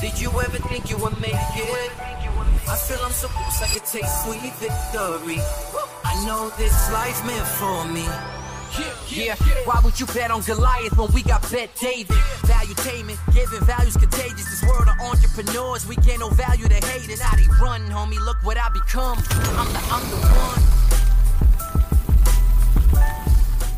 Did you ever think you would make it? I feel I'm so close, I could taste sweet victory. I know this life meant for me. Yeah, why would you bet on Goliath when we got Bet David? Valuetainment, giving values contagious. This world of entrepreneurs, we gain no value to haters. How they run, homie, look what I become. I'm the, I'm the one.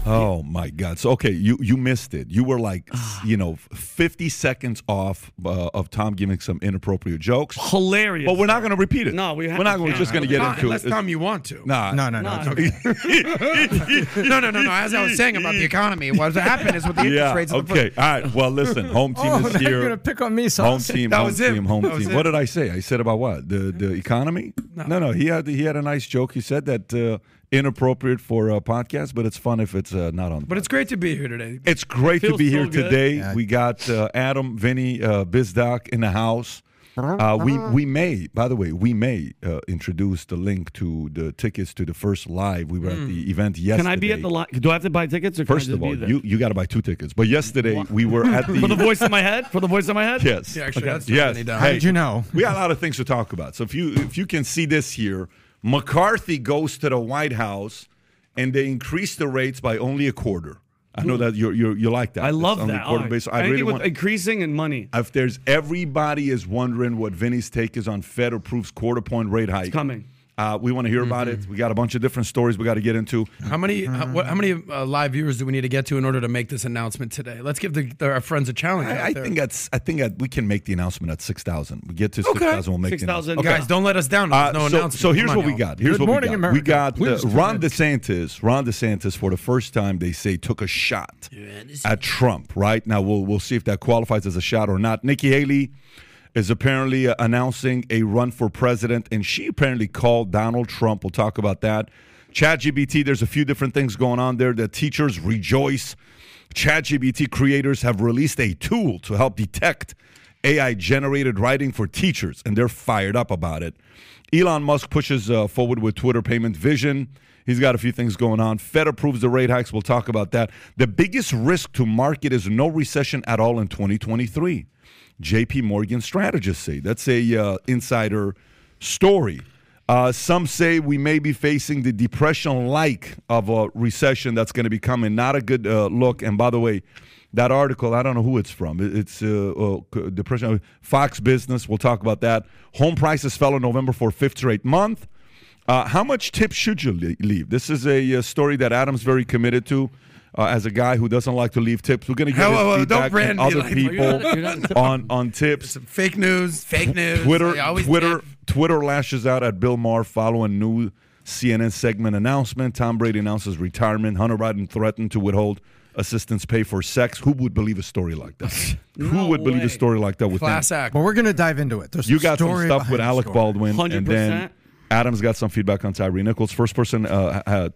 Oh my God! So okay, you you missed it. You were like, you know, fifty seconds off uh, of Tom giving some inappropriate jokes. Hilarious. But we're not going to repeat it. No, we we're not. We're just going to get Not- into unless it. Tom, you want to. Nah, No, no, no. No. It's okay. no, no, no, no. As I was saying about the economy, what's happened is with the interest Yeah. rates. of the Okay. All right. Well, listen. Home team Oh, is now you're here. gonna pick on me, Home team. That home was him. team. Home That team. him. What did I say? I said about what? The the economy? No, no. He had he had a nice joke. He said that uh, inappropriate for a podcast, but it's fun if it's uh, not on. But it's great to be here today. It's great to be so here good. today. Yeah. We got uh, Adam, Vinny, uh, Bizdoc in the house. Uh, we we may, by the way, we may uh, introduce the link to the tickets to the first live. We were at the event yesterday. Can I be at the line? Do I have to buy tickets or can First I just of all, be there? you you got to buy two tickets. But yesterday we were at the for the voice in my head? For the voice in my head? yes, Yeah, actually, that's yes. Vinny down. How Hey, did you know? we got a lot of things to talk about. So if you if you can see this here, McCarthy goes to the White House, and they increase the rates by only a quarter. I know hmm. that you you you like that. I love only that. Quarter Oh, base. I anything really with want. increasing in money. If there's everybody is wondering what Vinny's take is on Fed approves quarter point rate hike. It's coming. Uh, we want to hear about Mm-hmm. it. We got a bunch of different stories we got to get into. How many how, what, how many uh, live viewers do we need to get to in order to make this announcement today? Let's give the, the, our friends a challenge. I, out I there. think that's. I think that we can make the announcement at six thousand. We get to six Okay. We'll make the 6,000. announcement. guys, don't let us down. Uh, no so, announcement. so here's Come what we got. Here's Good what morning, we got. America. We got Please uh, go Ron. DeSantis. Ron DeSantis for the first time they say took a shot at Trump. Right now we'll we'll see if that qualifies as a shot or not. Nikki Haley is apparently uh, announcing a run for president, and she apparently called Donald Trump. We'll talk about that. ChatGPT. There's a few different things going on there. The teachers rejoice. ChatGPT creators have released a tool to help detect AI generated writing for teachers, and they're fired up about it. Elon Musk pushes uh, forward with Twitter payment vision. He's got a few things going on. Fed approves the rate hikes. We'll talk about that. The biggest risk to market is no recession at all in 2023. JP Morgan strategists say that's a uh, insider story. Uh, some say we may be facing the depression like of a recession that's going to be coming. Not a good uh, look. And by the way, that article, I don't know who it's from. It's uh, uh, depression. Fox Business. We'll talk about that. Home prices fell in November for fifth straight month. Uh, how much tip should you leave? This is a, uh story that Adam's very committed to. Uh, as a guy who doesn't like to leave tips, we're going to get Whoa, his whoa, whoa, don't feedback brand from other like- people You're not- you're not- on on tips. Some fake news, fake news. Twitter, Twitter, tip. Twitter lashes out at Bill Maher following new CNN segment announcement. Tom Brady announces retirement. Hunter Biden threatened to withhold assistance pay for sex. Who would believe a story like that? Who No would believe a story like that with him? Class act. But we're going to dive into it. There's You got some story stuff with Alec story. Baldwin, and then 100%. Adam's got some feedback on Tyree Nichols. First person uh, had,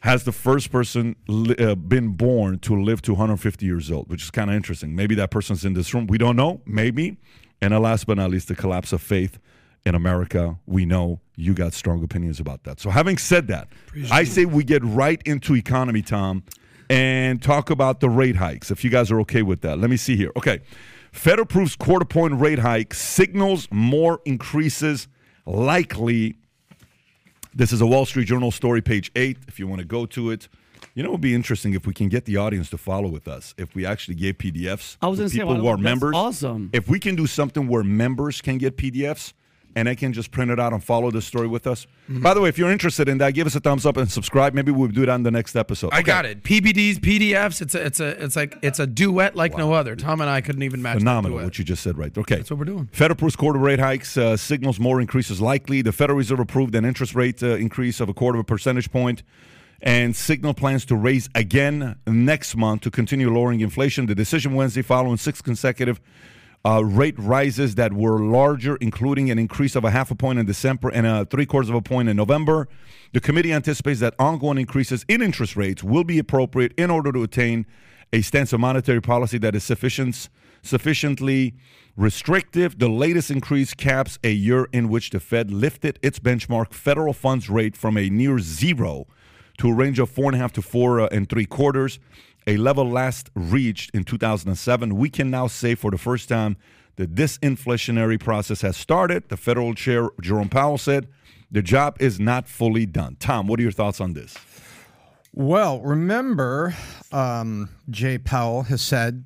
has the first person li- uh, been born to live to 150 years old, which is kind of interesting. Maybe that person's in this room. We don't know. Maybe. And last but not least, the collapse of faith in America. We know you got strong opinions about that. So, having said that, I say we get right into economy, Tom, and talk about the rate hikes. If you guys are okay with that, let me see here. Okay, Fed approves quarter point rate hike signals more increases likely. This is a Wall Street Journal story, page eight. If you want to go to it, you know, it would be interesting if we can get the audience to follow with us. If we actually gave PDFs I was to gonna say, people who are members, awesome. If we can do something where members can get PDFs and they can just print it out and follow the story with us. Mm-hmm. By the way, if you're interested in that, give us a thumbs up and subscribe. Maybe we'll do it on the next episode. I got it. PBDs, PDFs. It's a, it's a, it's like it's a duet like no other. Tom and I couldn't even match. the Phenomenal duet. what you just said right. Okay. That's what we're doing. Fed approves quarter rate hikes, uh, signals more increases likely. The Federal Reserve approved an interest rate uh, increase of a quarter of a percentage point and signal plans to raise again next month to continue lowering inflation. The decision Wednesday following six consecutive uh, rate rises that were larger, including an increase of a half a point in December and a three quarters of a point in November. The committee anticipates that ongoing increases in interest rates will be appropriate in order to attain a stance of monetary policy that is sufficient, sufficiently restrictive. The latest increase caps a year in which the Fed lifted its benchmark federal funds rate from a near zero to a range of four and a half to four and three quarters, a level last reached in 2007. We can now say for the first time that this inflationary process has started. The federal chair, Jerome Powell, said the job is not fully done. Tom, what are your thoughts on this? Well, remember, um, Jay Powell has said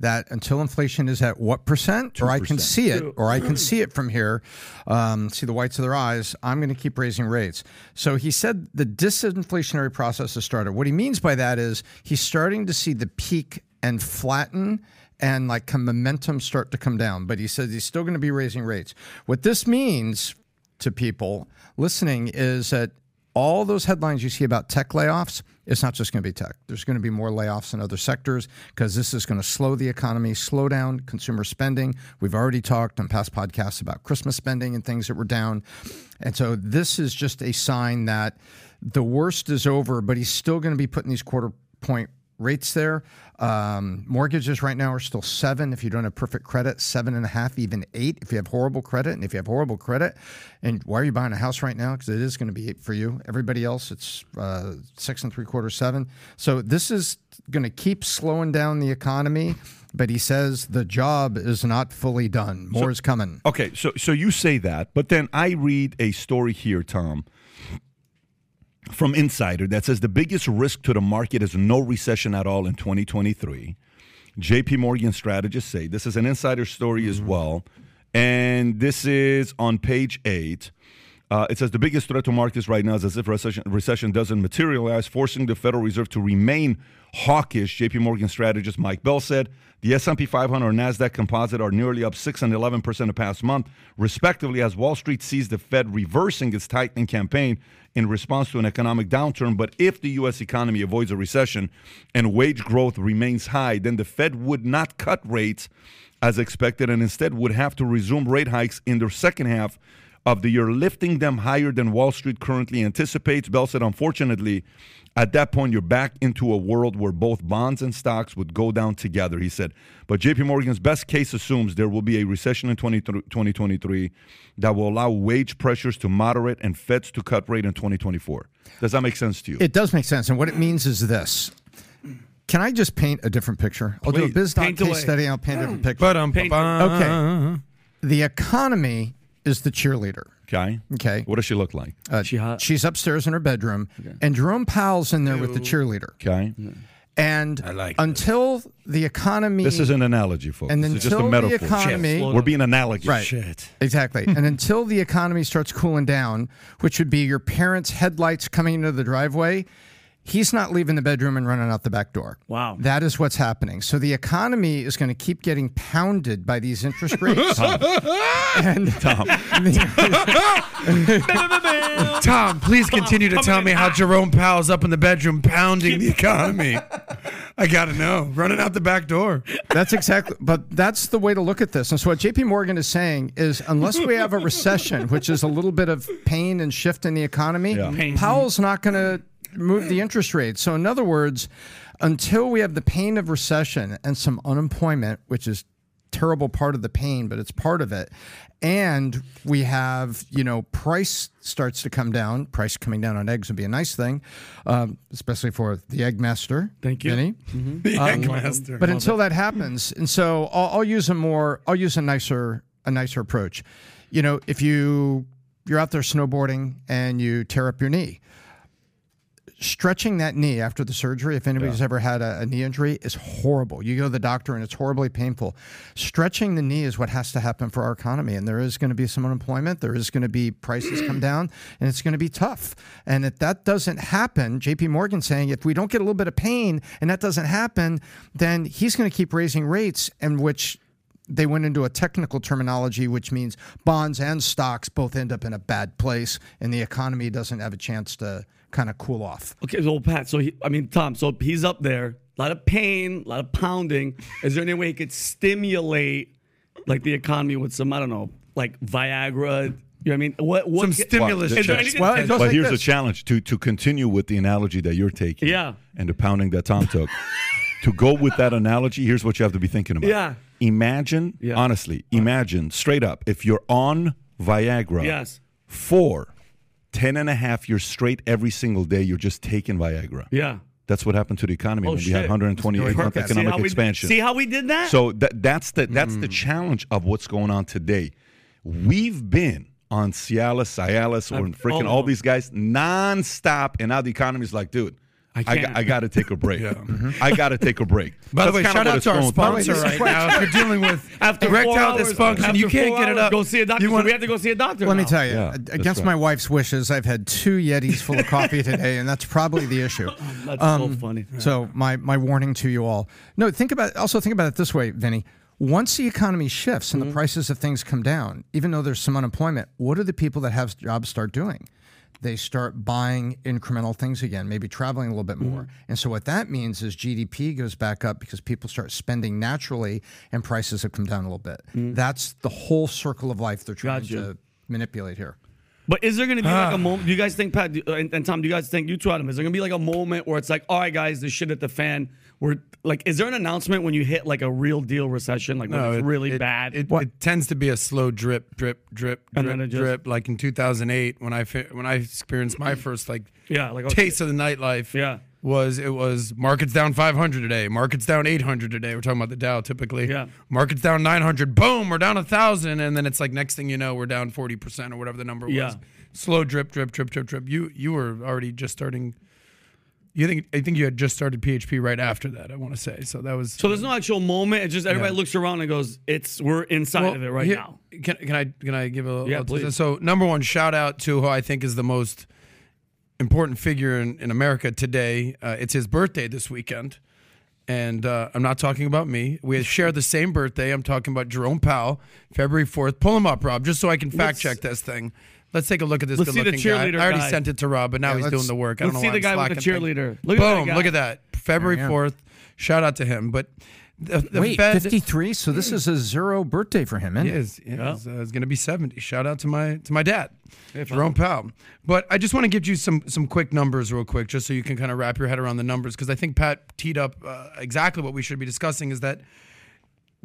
that until inflation is at what percent, or I can see it, or I can see it from here, um, see the whites of their eyes, I'm going to keep raising rates. So he said the disinflationary process has started. What he means by that is he's starting to see the peak and flatten and like come momentum start to come down. But he says he's still going to be raising rates. What this means to people listening is that all those headlines you see about tech layoffs, it's not just going to be tech. There's going to be more layoffs in other sectors because this is going to slow the economy, slow down consumer spending. We've already talked on past podcasts about Christmas spending and things that were down. And so this is just a sign that the worst is over, but he's still going to be putting these quarter point rates there. Um, mortgages right now are still seven if you don't have perfect credit, seven and a half, even eight if you have horrible credit. And if you have horrible credit, and why are you buying a house right now? Because it is going to be eight for you. Everybody else, it's uh, six and three quarters, seven. So this is going to keep slowing down the economy. But he says the job is not fully done. More So- is coming. Okay, so so you say that, but then I read a story here, Tom, from Insider that says the biggest risk to the market is no recession at all in 2023. JP Morgan strategists say this is an insider story as well. And this is on page eight. Uh, it says the biggest threat to markets right now is as if recession, recession doesn't materialize, forcing the Federal Reserve to remain hawkish. JP Morgan strategist Mike Bell said the S&P 500 or Nasdaq Composite are nearly up six and 11 percent the past month, respectively, as Wall Street sees the Fed reversing its tightening campaign in response to an economic downturn. But if the U.S. economy avoids a recession and wage growth remains high, then the Fed would not cut rates as expected and instead would have to resume rate hikes in the second half of the year, lifting them higher than Wall Street currently anticipates. Bell said, unfortunately, at that point, you're back into a world where both bonds and stocks would go down together, he said. But JP Morgan's best case assumes there will be a recession in 20 2023 that will allow wage pressures to moderate and feds to cut rate in 2024. Does that make sense to you? It does make sense. And what it means is this. Can I just paint a different picture? I'll do a Please, biz paint case away. study and I'll paint a different picture. But um, Paint- Okay. the economy is the cheerleader. okay. Okay. What does she look like? Uh, She hot? She's upstairs in her bedroom, and Jerome Powell's in there with the cheerleader. Okay. And like until the economy, This is an analogy, folks. and this is just a until the economy, Shit. We're being analogy. Right. shit. exactly, and until the economy starts cooling down, which would be your parents' headlights coming into the driveway. He's not leaving the bedroom and running out the back door. Wow. That is what's happening. So the economy is going to keep getting pounded by these interest rates. and Tom. Tom, please continue to tell me how Jerome Powell's up in the bedroom pounding the economy. I gotta know. Running out the back door. That's exactly, but that's the way to look at this. And so, what JP Morgan is saying is unless we have a recession, which is a little bit of pain and shift in the economy, Yeah. Powell's not going to move the interest rate. So, in other words, until we have the pain of recession and some unemployment, which is terrible part of the pain, but it's part of it. And we have, you know, price starts to come down. Price coming down on eggs would be a nice thing, um, especially for the egg master. Thank you. Vinny. The Eggmaster. But until that happens, and so I'll, I'll use a more, I'll use a nicer, a nicer approach. You know, if you you're out there snowboarding and you tear up your knee, stretching that knee after the surgery, if anybody's ever had a, a knee injury, is horrible. You go to the doctor and it's horribly painful. Stretching the knee is what has to happen for our economy, and there is going to be some unemployment. There is going to be prices come down, and it's going to be tough. And if that doesn't happen, J.P. Morgan saying if we don't get a little bit of pain and that doesn't happen, then he's going to keep raising rates, and which they went into a technical terminology, which means bonds and stocks both end up in a bad place, and the economy doesn't have a chance to kind of cool off. Okay, so Pat, so he, I mean, Tom, so he's up there, a lot of pain, a lot of pounding. Is there any way he could stimulate like the economy with some, I don't know, like Viagra? You know what I mean? What, what Some ca- stimulus Is there checks. Well, But like here's the this. challenge to to continue with the analogy that you're taking. Yeah. And the pounding that Tom took. to go with that analogy, here's what you have to be thinking about. Yeah. Imagine, Yeah. honestly, imagine straight up, if you're on Viagra Yes. for 10 and a half years straight every single day, you're just taking Viagra. Yeah. That's what happened to the economy Oh, when we had 128 month. See economic we- expansion. See how we did that? So that that's the that's Mm. the challenge of what's going on today. We've been on Cialis, Cialis, or freaking all all these guys nonstop, and now the economy's like, dude. I, got, I got to take a break. Mm-hmm. I got to take a break. By the way, shout out to our sponsor By the way, right now. If you're dealing with after erectile hours, dysfunction, after you can't get it up. Go see a doctor. You so we have to go see a doctor. Let me tell you, Yeah, against right. my wife's wishes, I've had two Yetis full of coffee today, and that's probably the issue. That's so um, funny. So my my warning to you all. No, think about also think about it this way, Vinny. Once the economy shifts and the mm-hmm. prices of things come down, even though there's some unemployment, what do the people that have jobs start doing? They start buying incremental things again, maybe traveling a little bit more. Mm-hmm. And so what that means is GDP goes back up because people start spending naturally and prices have come down a little bit. Mm. That's the whole circle of life they're trying Gotcha. to manipulate here. But is there going to be like a ah. moment? Do you guys think, Pat do- uh, and, and Tom? Do you guys think you two Adam? Is there going to be like a moment where it's like, all right, guys, this shit at the fan? Where like, is there an announcement when you hit like a real deal recession, like when it's it- really it- bad? It, it tends to be a slow drip, drip, drip, And drip, just- drip. Like in 2008, when I when I experienced my mm. first like yeah, like okay. taste of the nightlife. Yeah. Was it was markets down 500 today, markets down 800 today. We're talking about the Dow typically. Yeah. Markets down 900. Boom, we're down a thousand, and then it's like next thing you know, we're down 40 percent or whatever the number Yeah. was. Slow drip, drip, drip, drip, drip. You you were already just starting. You think I think you had just started PHP right after that. I want to say so. That was So there's no actual moment. It's just everybody Yeah. looks around and goes, "It's we're inside Well, of it right here- now." Can, can I can I give a Yeah, a- please. So number one, shout out to who I think is the most important figure in, in America today. Uh, it's his birthday this weekend, and uh, I'm not talking about me. We share the same birthday. I'm talking about Jerome Powell, February 4th. Pull him up, Rob, just so I can fact check this thing. Let's take a look at this Let's see the good-looking guy. cheerleader I already guy. sent it to Rob, but now Yeah, he's doing the work. I don't let's know see the guy with the cheerleader. Look at that Boom! guy. Look at that. February 4th. Shout out to him. But the, the Wait, Fed, 53? So this is a zero birthday for him, isn't He it? is. Yeah, He's, uh, he's going to be 70. Shout out to my to my dad, Jerome Powell. But I just want to give you some some quick numbers real quick, just so you can kind of wrap your head around the numbers, because I think Pat teed up uh, exactly what we should be discussing. Is that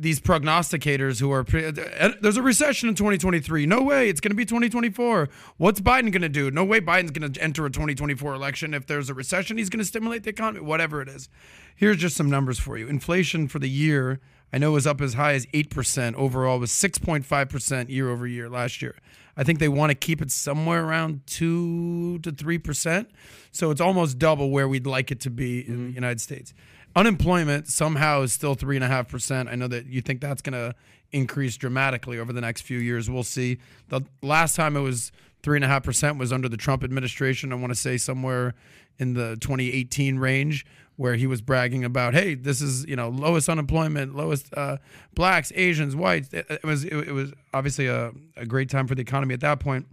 these prognosticators who are pre- uh, there's a recession in 2023 no way it's going to be 2024 what's biden going to do? No way biden's going to enter a 2024 election. If there's a recession he's going to stimulate the economy whatever it is. Here's just some numbers for you. Inflation for the year i know was up as high as 8% overall was 6.5% year over year last year. I think they want to keep it somewhere around 2 to 3% so it's almost double where we'd like it to be in the united states Unemployment somehow is still three and a half percent. I know that you think that's going to increase dramatically over the next few years. We'll see. The last time it was three and a half percent was under the Trump administration. I want to say somewhere in the 2018 range, where he was bragging about, "Hey, this is you know lowest unemployment, lowest uh, blacks, Asians, whites." It, it was it, it was obviously a, a great time for the economy at that point.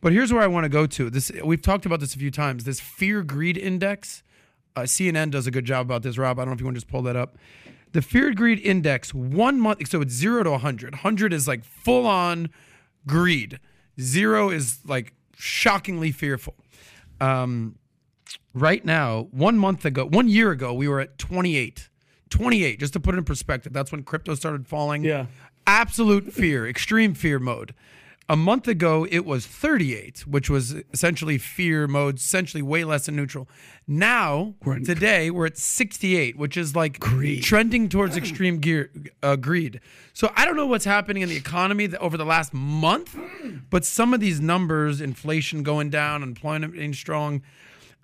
But here's where I want to go to. This we've talked about this a few times. This fear greed index. Uh, CNN does a good job about this, Rob. I don't know if you want to just pull that up. The fear greed index, one month, so it's zero to 100. 100 is like full on greed, zero is like shockingly fearful. Um, right now, one month ago, one year ago, we were at 28. 28, just to put it in perspective. That's when crypto started falling. Yeah. Absolute fear, extreme fear mode. A month ago, it was 38, which was essentially fear mode, essentially way less than neutral. Now, in- today, we're at 68, which is like trending towards extreme gear, uh, greed. So I don't know what's happening in the economy over the last month, but some of these numbers, inflation going down, employment being strong,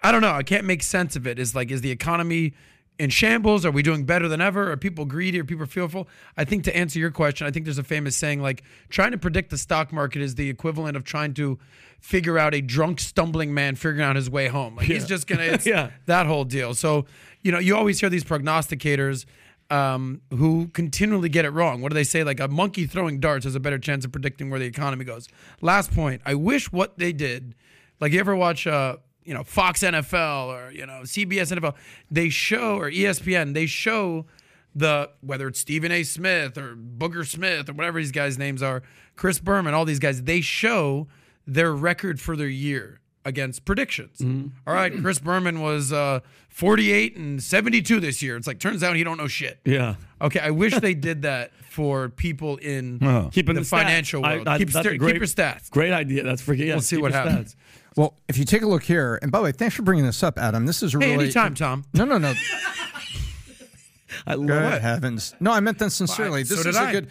I don't know. I can't make sense of it. Is like, is the economy in shambles? Are we doing better than ever? Are people greedy? Are people fearful? I think to answer your question, I think there's a famous saying like trying to predict the stock market is the equivalent of trying to figure out a drunk stumbling man figuring out his way home. Like he's just gonna it's Yeah. that whole deal. So, you know, you always hear these prognosticators um, who continually get it wrong. What do they say? Like a monkey throwing darts has a better chance of predicting where the economy goes. Last point. I wish what they did, like you ever watch, uh, you know, Fox NFL or you know CBS NFL, they show or ESPN, they show the whether it's Stephen A. Smith or Booger Smith or whatever these guys' names are, Chris Berman, all these guys, they show their record for their year against predictions. All right, Chris Berman was uh, 48 and 72 this year. It's like turns out he don't know shit. Yeah. Okay, I wish they did that for people in Keeping the, the, financial world. I- keep, that's st- a great, keep your stats. Great idea. That's freaking. Yeah, We'll see what happens. stats. Well, if you take a look here, and by the way, thanks for bringing this up, Adam. This is a Hey, really anytime, Tom. No, no, no. I love Good it. heavens. No, I meant that sincerely. So this did is a I. good.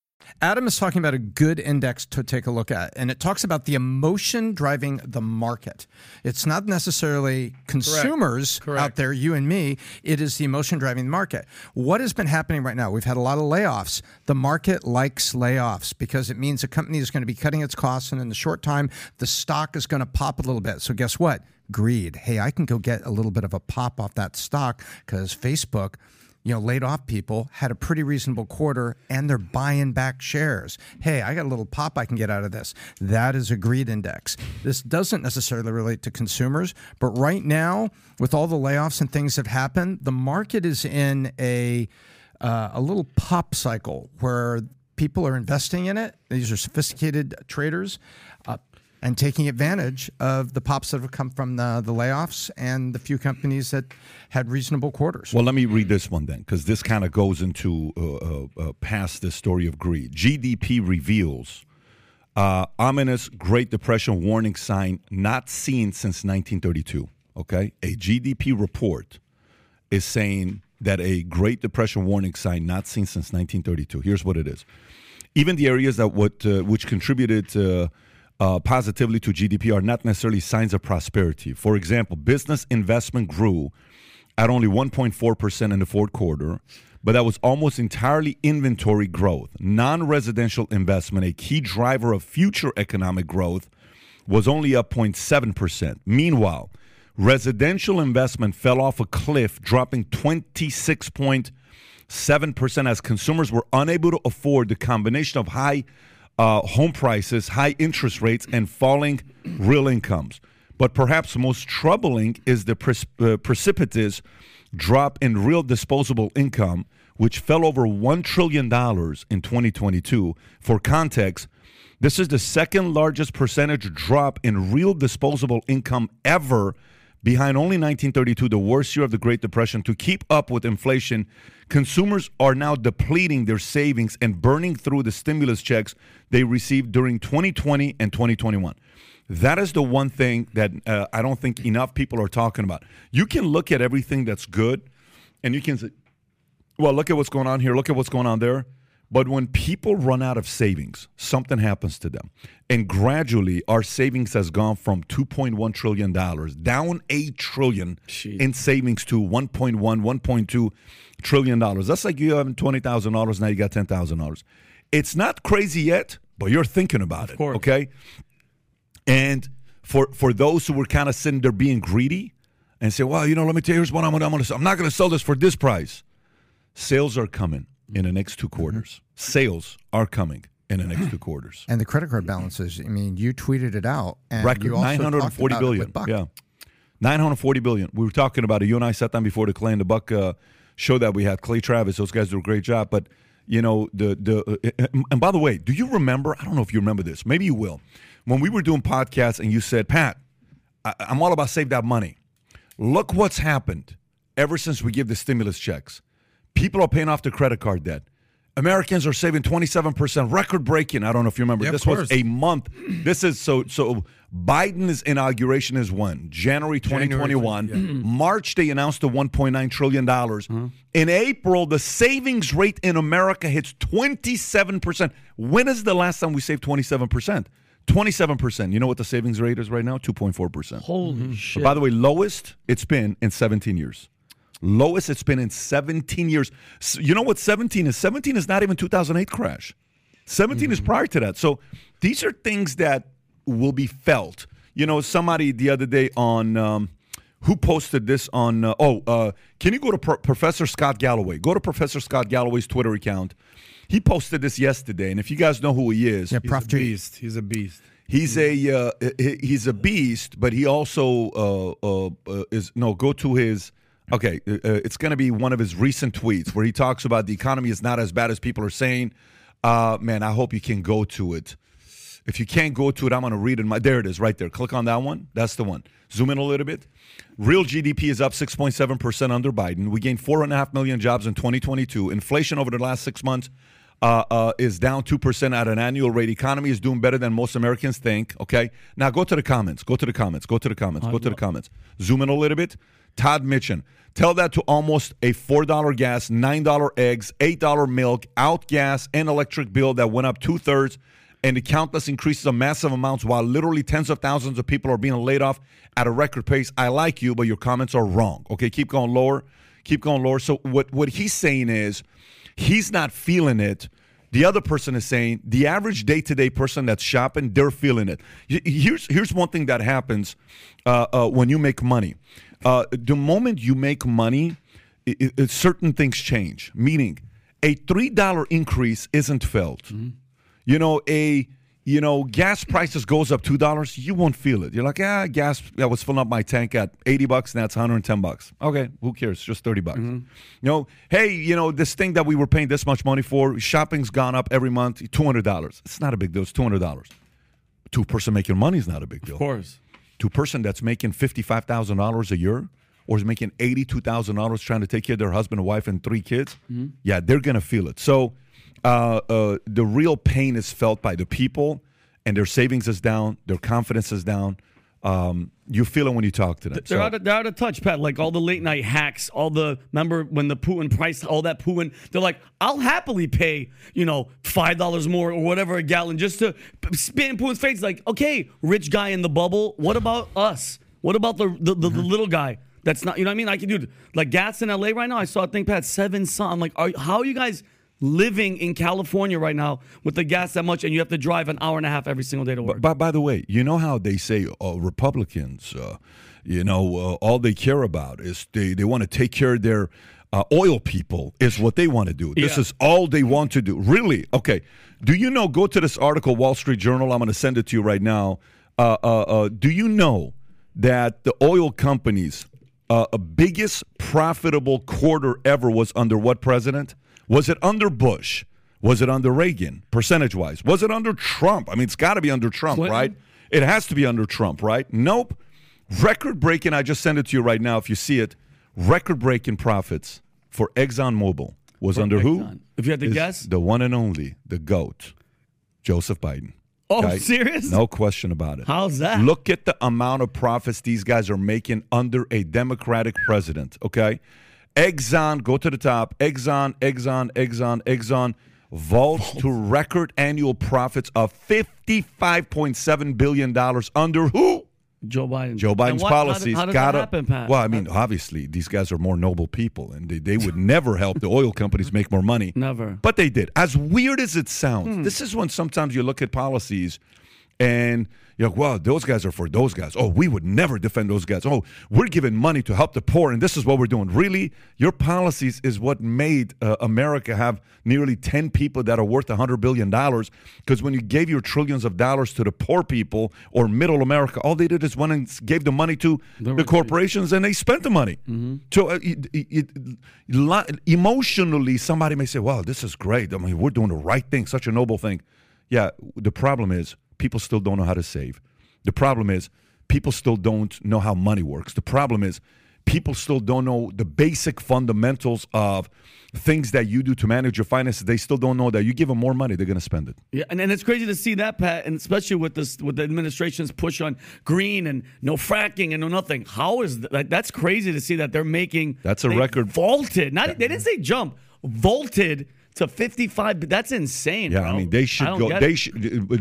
Adam is talking about a good index to take a look at, and it talks about the emotion driving the market. It's not necessarily consumers Correct. out there, you and me. It is the emotion driving the market. What has been happening right now? We've had a lot of layoffs. The market likes layoffs because it means a company is going to be cutting its costs, and in the short time, the stock is going to pop a little bit. So, guess what? Greed. Hey, I can go get a little bit of a pop off that stock because Facebook you know, laid off people had a pretty reasonable quarter and they're buying back shares. Hey, I got a little pop I can get out of this. That is a greed index. This doesn't necessarily relate to consumers, but right now, with all the layoffs and things that happened, the market is in a uh, a little pop cycle where people are investing in it. These are sophisticated traders. Uh, and taking advantage of the pops that have come from the, the layoffs and the few companies that had reasonable quarters. Well, let me read this one then, because this kind of goes into uh, uh, uh, past the story of greed. GDP reveals uh, ominous Great Depression warning sign not seen since 1932. Okay, a GDP report is saying that a Great Depression warning sign not seen since 1932. Here's what it is: even the areas that what uh, which contributed. Uh, positively to GDP are not necessarily signs of prosperity. For example, business investment grew at only 1.4% in the fourth quarter, but that was almost entirely inventory growth. Non residential investment, a key driver of future economic growth, was only up 0.7%. Meanwhile, residential investment fell off a cliff, dropping 26.7% as consumers were unable to afford the combination of high uh, home prices, high interest rates, and falling real incomes. But perhaps most troubling is the pres- uh, precipitous drop in real disposable income, which fell over $1 trillion in 2022. For context, this is the second largest percentage drop in real disposable income ever, behind only 1932, the worst year of the Great Depression. To keep up with inflation, consumers are now depleting their savings and burning through the stimulus checks they received during 2020 and 2021. That is the one thing that uh, I don't think enough people are talking about. You can look at everything that's good and you can say, well, look at what's going on here, look at what's going on there. But when people run out of savings, something happens to them. And gradually, our savings has gone from $2.1 trillion down $8 trillion in savings to 1.1, 1.2 trillion dollars. That's like you having $20,000, now you got $10,000. It's not crazy yet, but you're thinking about it. course. Okay. And for for those who were kind of sitting there being greedy and say, well, you know, let me tell you, here's what I'm going to, I'm going to, I'm not going to sell this for this price. Sales are coming in the next two quarters. Sales are coming in the next two quarters. And the credit card balances. I mean, you tweeted it out, and Record you also talked 940 about it with Buck. Yeah. 940 billion. We were talking about it. You and I sat down before the Clay and the Buck uh, show that we had. Clay Travis, those guys do a great job. But, you know, the, the, uh, and by the way, do you remember? I don't know if you remember this. Maybe you will. When we were doing podcasts and you said, Pat, I, I'm all about save that money. Look what's happened ever since we give the stimulus checks. People are paying off their credit card debt. Americans are saving 27%, record breaking. I don't know if you remember. Yeah, this was a month. This is so so Biden's inauguration is when? January 2021. Mm-hmm. March they announced the 1.9 trillion dollars. Uh-huh. In April the savings rate in America hits 27%. When is the last time we saved 27%? 27%. You know what the savings rate is right now? 2.4%. Holy mm-hmm. shit. But by the way, lowest it's been in 17 years. Lowest it's been in 17 years. S- You know what 17 is? 17 is not even 2008 crash. 17 is prior to that. So these are things that will be felt. you know, somebody the other day on. Um, who posted this on? Uh, oh, uh, can you go to Pro- Professor Scott Galloway? Go to Professor Scott Galloway's Twitter account. He posted this yesterday, and if you guys know who he is, Yeah, He's Prof. a G. beast. He's a beast. He's a uh, he's a beast, but he also uh, uh, uh, is no go to his. Okay, uh, uh, it's going to be one of his recent tweets where he talks about the economy is not as bad as people are saying. Uh, man, I hope you can go to it. If you can't go to it, I'm going to read it. My there it is, right there. Click on that one. That's the one. Zoom in a little bit. Real GDP is up 6.7 percent under Biden. We gained four and a half million jobs in 2022. Inflation over the last six months uh, uh, is down 2% at an annual rate. Economy is doing better than most Americans think. Okay. Now go to the comments. Go to the comments. Go to the comments. Go to the comments. Zoom in a little bit. Todd Mitchin. Tell that to almost a $4 gas, $9 eggs, $8 milk, out gas, and electric bill that went up two thirds, and the countless increases of massive amounts while literally tens of thousands of people are being laid off at a record pace. I like you, but your comments are wrong. Okay. Keep going lower. Keep going lower. So what, what he's saying is, he's not feeling it. The other person is saying the average day to day person that's shopping, they're feeling it. Here's here's one thing that happens uh, uh, when you make money. Uh, the moment you make money, i i- certain things change. Meaning, a three dollar increase isn't felt. You know, a you know, gas prices goes up two dollars, you won't feel it. You're like, ah, gas. I was filling up my tank at eighty bucks, now it's 110 bucks. Okay, who cares? Just 30 bucks. You know, hey, you know, this thing that we were paying this much money for, shopping's gone up every month, two hundred dollars. It's not a big deal. It's two hundred dollars. Two person making money is not a big deal Of course. To a person that's making fifty-five thousand dollars a year or is making eighty-two thousand dollars trying to take care of their husband and wife and three kids, yeah, they're gonna feel it. So uh, uh, the real pain is felt by the people, and their savings is down, their confidence is down. Um, you feel it when you talk to them. They're So- out of they're out of touch, Pat. Like all the late night hacks, all the remember when the Putin price, all that Putin. They're like, I'll happily pay, you know, five dollars more or whatever a gallon just to spit in Putin's face. Like, okay, rich guy in the bubble. What about us? What about the the, the, the little guy? That's not, you know what I mean? I can do like gas in LA right now. I saw a thing, Pat, seven some. I'm like, are, how are you guys living in California right now with the gas that much and you have to drive an hour and a half every single day to work? By, by the way, you know how they say uh, Republicans, uh, you know, uh, all they care about is they, they want to take care of their uh, oil people, is what they want to do. This Yeah. is all they want to do. Really? Okay. Do you know? Go to this article, Wall Street Journal. I'm going to send it to you right now. Uh, uh, uh, do you know that the oil companies' uh, biggest profitable quarter ever was under what president? Was it under Bush? Was it under Reagan, percentage wise? Was it under Trump? I mean, it's got to be under Trump, Clinton? right? It has to be under Trump, right? Nope. Record breaking, I just sent it to you right now if you see it. Record breaking profits for ExxonMobil was under who? If you had to Is guess? The one and only, the GOAT, Joseph Biden. Oh, serious? No question about it. How's that? Look at the amount of profits these guys are making under a Democratic president, okay? Exxon, go to the top. Exxon, Exxon, Exxon, Exxon vaults to record annual profits of $55.7 billion under who? Joe Biden. Joe Biden's what- how did- policies How did gotta. happen, Well, I mean, obviously, these guys are more noble people, and they, they would never help the oil companies make more money. Never. But they did. As weird as it sounds, Hmm. this is when sometimes you look at policies and you're like, well, those guys are for those guys. Oh, we would never defend those guys. Oh, we're giving money to help the poor, and this is what we're doing. Really? Your policies is what made uh, America have nearly 10 people that are worth $100 billion. Because when you gave your trillions of dollars to the poor people or middle America, all they did is went and gave the money to the corporations and they spent the money. So uh, it, it, it, emotionally, somebody may say, wow, this is great. I mean, we're doing the right thing, such a noble thing. Yeah, the problem is people still don't know how to save. The problem is people still don't know how money works. The problem is people still don't know the basic fundamentals of things that you do to manage your finances. They still don't know that you give them more money, they're going to spend it. Yeah, and, and it's crazy to see that, Pat, and especially with this with the administration's push on green and no fracking and no nothing. How is that? That's crazy to see that they're making. That's a record. Vaulted. Not they didn't say jump. Vaulted to 55. That's insane. Yeah, bro. I mean they should go. They it. should.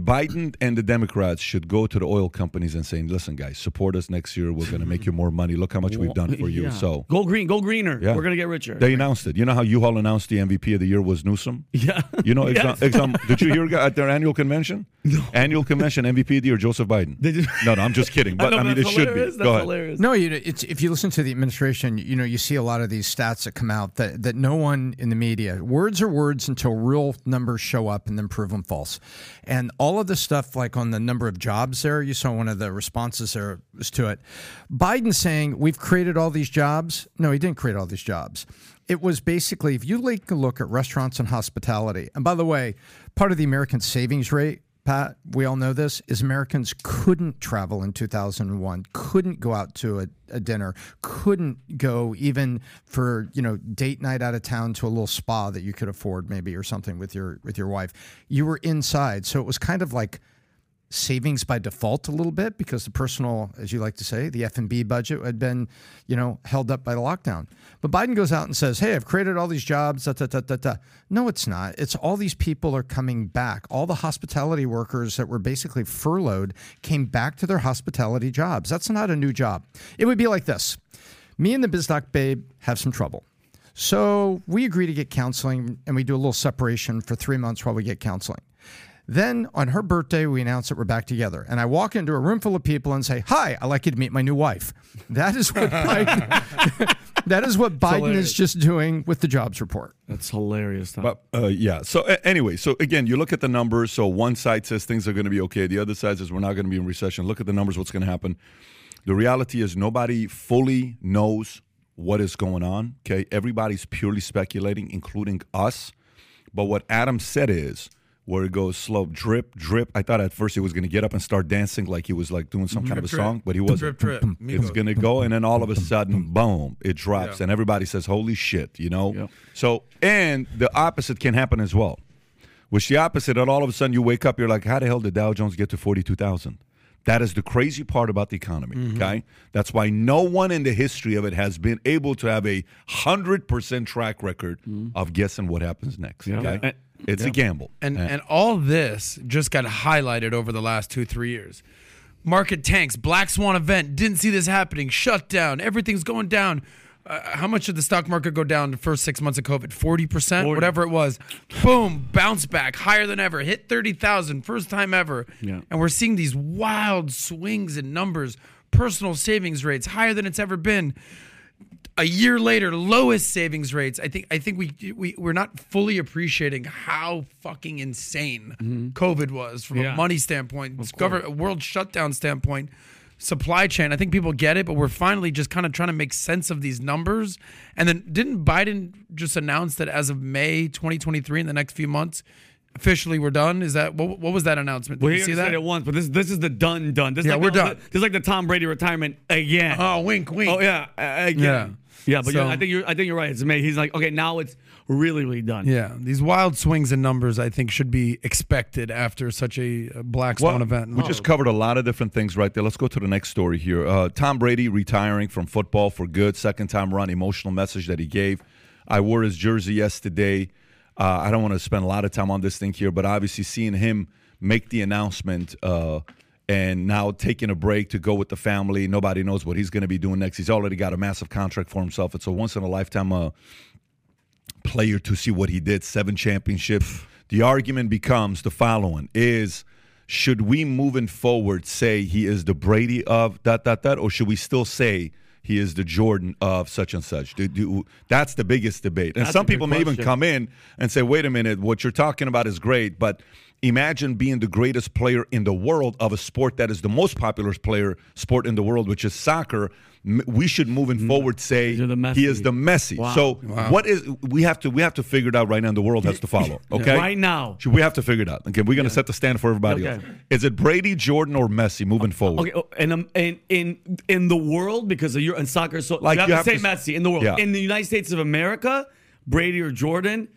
Biden and the Democrats should go to the oil companies and saying, "Listen, guys, support us next year. We're going to make you more money. Look how much we've done for you." Yeah. So go green, go greener. Yeah. We're gonna get richer. they announced it. You know how U-Haul announced the MVP of the year was Newsom. yeah. You know, Yes. Exxon, Exxon, did you hear at their annual convention? No. Annual convention MVP of the year Joseph Biden. They did- No, no, I'm just kidding. But know, I mean, it that's should be. hilarious. Go That's ahead. hilarious. No, you, it's if you listen to the administration, you know, you see a lot of these stats that come out that, that no one in the media, words are words until real numbers show up and then prove them false. And all of the stuff, like on the number of jobs there, you saw one of the responses there was to it. Biden saying, we've created all these jobs. No, he didn't create all these jobs. It was basically, if you take a look at restaurants and hospitality, and by the way, part of the American savings rate Pat, we all know this, is Americans couldn't travel in 2001, couldn't go out to a, a dinner, couldn't go even for, you know, date night out of town to a little spa that you could afford maybe or something with your with your wife. You were inside. So it was kind of like savings by default a little bit because the personal, as you like to say, the F and B budget had been, you know, held up by the lockdown. But Biden goes out and says, "Hey, I've created all these jobs." Da, da, da, da, da. No, it's not. It's all these people are coming back. All the hospitality workers that were basically furloughed came back to their hospitality jobs. That's not a new job. It would be like this: me and the BizDoc babe have some trouble. So we agree to get counseling and we do a little separation for three months while we get counseling. Then on her birthday, we announce that we're back together. And I walk into a room full of people and say, Hi, I'd like you to meet my new wife. That is what Biden, that is what Biden is just doing with the jobs report. That's hilarious. Tom. But uh, yeah. So a- anyway, so again, you look at the numbers. So one side says things are going to be okay. The other side says we're not going to be in recession. Look at the numbers. What's going to happen? The reality is nobody fully knows what is going on. Okay, everybody's purely speculating, including us. But what Adam said is where it goes slow, drip, drip. I thought at first he was going to get up and start dancing like he was like doing some kind of a Drip, song, but he wasn't. Drip, drip. It's going to go, and then all of a sudden, boom, it drops, Yeah. and everybody says, "Holy shit!" You know. Yep. So, and the opposite can happen as well. Which the opposite, and all of a sudden you wake up, you're like, "How the hell did Dow Jones get to forty-two thousand? That is the crazy part about the economy. Mm-hmm. Okay, that's why no one in the history of it has been able to have a hundred percent track record of guessing what happens next. Mm-hmm. Yeah. Okay, And- it's a gamble. And Uh, and all this just got highlighted over the last two three years. Market tanks, black swan event. Didn't see this happening. Shut down. Everything's going down. Uh, how much did the stock market go down the first six months of COVID? Forty percent, 40. whatever it was. Boom, bounce back higher than ever. Hit thirty thousand, first time ever. Yeah. And we're seeing these wild swings in numbers. Personal savings rates higher than it's ever been a year later, lowest savings rates. I think I think we we we're not fully appreciating how fucking insane mm-hmm. COVID was from Yeah. a money standpoint, government world shutdown standpoint, supply chain. I think people get it, but we're finally just kind of trying to make sense of these numbers. And then didn't Biden just announce that as of May 2023, in the next few months, officially we're done? Is that what, what was that announcement? Did Well, you see said that? it once, but this this is the done done. This is Yeah, like we're the, done. This is like the Tom Brady retirement again. Oh, wink, wink. Oh yeah, again. Yeah. yeah. But So- you're, I think you're I think you're right. It's amazing. He's like, okay, now it's really really done. Yeah, these wild swings in numbers, I think, should be expected after such a uh, black swan event. We just covered a lot of different things right there. Let's go to the next story here. Uh, Tom Brady retiring from football for good. Second time around, emotional message that he gave. I wore his jersey yesterday. Uh, I don't want to spend a lot of time on this thing here, but obviously seeing him make the announcement uh, and now taking a break to go with the family. Nobody knows what he's going to be doing next. He's already got a massive contract for himself. It's a once in a lifetime uh, player to see what he did, seven championships. The argument becomes the following is should we moving forward say he is the Brady of that that that or should we still say he is the Jordan of such and such? Do, do, that's the biggest debate. And That's some people may even come in and say, wait a minute, what you're talking about is great, but imagine being the greatest player in the world of a sport that is the most popular player sport in the world, which is soccer. We should moving forward say he is the Messi. Wow. So what is we have to we have to figure it out right now. and The world has to follow. Okay, Right now. So we have to figure it out. Okay, we're gonna set the standard for everybody Okay. else. Is it Brady, Jordan, or Messi moving forward? Okay, oh, and um, in in in the world because of your in soccer, so Like, you have you to have say to- Messi in the world. Yeah. In the United States of America, Brady or Jordan.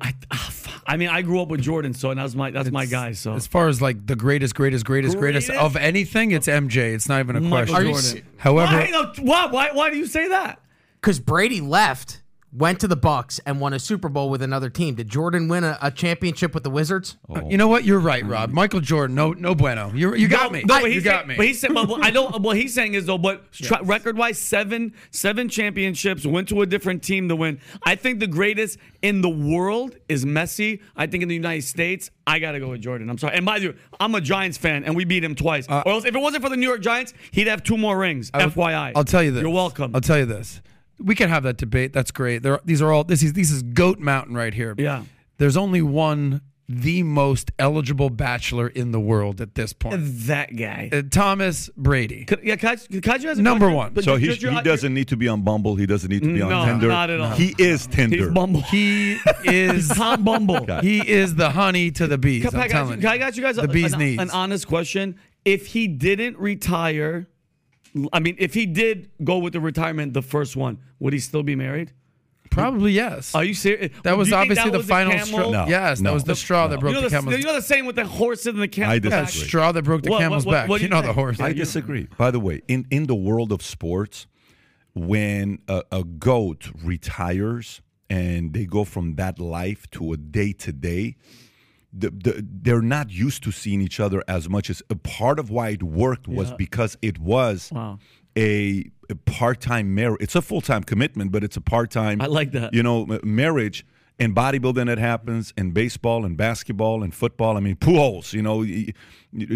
I, ah, fuck. I mean, I grew up with Jordan, so and that's my that's my guy. So As far as like the greatest, greatest, greatest, greatest, Greatest? of anything, it's MJ. It's not even a Michael question. Jordan. However, why, no, why, why why do you say that? because Brady left went to the Bucs and won a Super Bowl with another team. Did Jordan win a, a championship with the Wizards? Uh, you know what? You're right, Rob. Michael Jordan, no, no bueno. You you got me. No, but you he's got saying, me. But he said, but I don't. What he's saying is though, but tra- record-wise, seven seven championships. Went to a different team to win. I think the greatest in the world is Messi. I think in the United States, I gotta go with Jordan. I'm sorry. And by the way, I'm a Giants fan, and we beat him twice. or else, if it wasn't for the New York Giants, he'd have two more rings. FYI. I'll tell you this. You're welcome. I'll tell you this. We can have that debate. That's great. There, these are all. This is this is Goat Mountain right here. Yeah. There's only one, the most eligible bachelor in the world at this point. that guy. Uh, Thomas Brady. Could, yeah, can I, can I just ask a Number question? one. But So just- he, just your- he doesn't need to be on Bumble. He doesn't need to be on No, Tinder. not at all. He is Tinder. He's Bumble. He is Tom Bumble. he is the honey to the bees. Can, I'm I, got telling you, you. can I got you guys the bees an, knees. an honest question? If he didn't retire, I mean, if he did go with the retirement, the first one, would he still be married? Probably yes. Are you serious? that was Do you think obviously that the was final camel? straw. No, yes, that was the straw that broke You know, the the, camel's you know the saying with the horse and the camel. I Yeah, disagree. straw that broke the What- camel's what- back. what do you you know the horse. I disagree. By the way, in, in the world of sports, when a, a goat retires and they go from that life to a day to day, the, the, they're not used to seeing each other as much as a part of why it worked was because it was Wow. a, a part-time marriage. It's a full-time commitment, but it's a part-time. I like that. You know, marriage and bodybuilding it happens in baseball and basketball and football. I mean, Pujols, you know,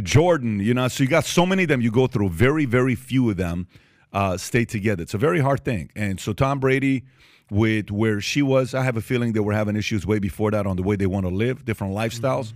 Jordan, you know. So you got so many of them you go through. Very, very few of them uh, stay together. It's a very hard thing. And so Tom Brady, with where she was, I have a feeling they were having issues way before that on the way they want to live, different lifestyles.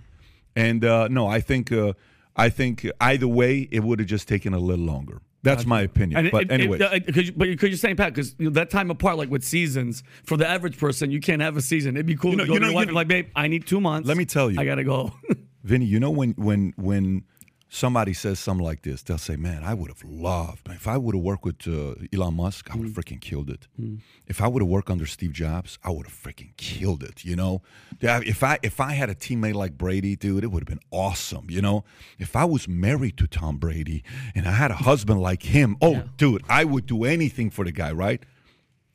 And uh, no, I think uh, I think either way it would have just taken a little longer. That's my opinion. And but anyway, it, it, you, but because you're saying Pat, because you know, that time apart, like with seasons, for the average person, you can't have a season. It'd be cool You know- to go you to know- your wife you and like, babe, I need two months. Let me tell you. I gotta go. Vinny, you know when when when somebody says something like this, they'll say, "Man, I would have loved if I would have worked with uh, Elon Musk. I would have mm. freaking killed it. Mm. If I would have worked under Steve Jobs, I would have freaking killed it. You know, if I if I had a teammate like Brady, dude, it would have been awesome. You know, if I was married to Tom Brady and I had a husband like him, oh, dude, I would do anything for the guy, right?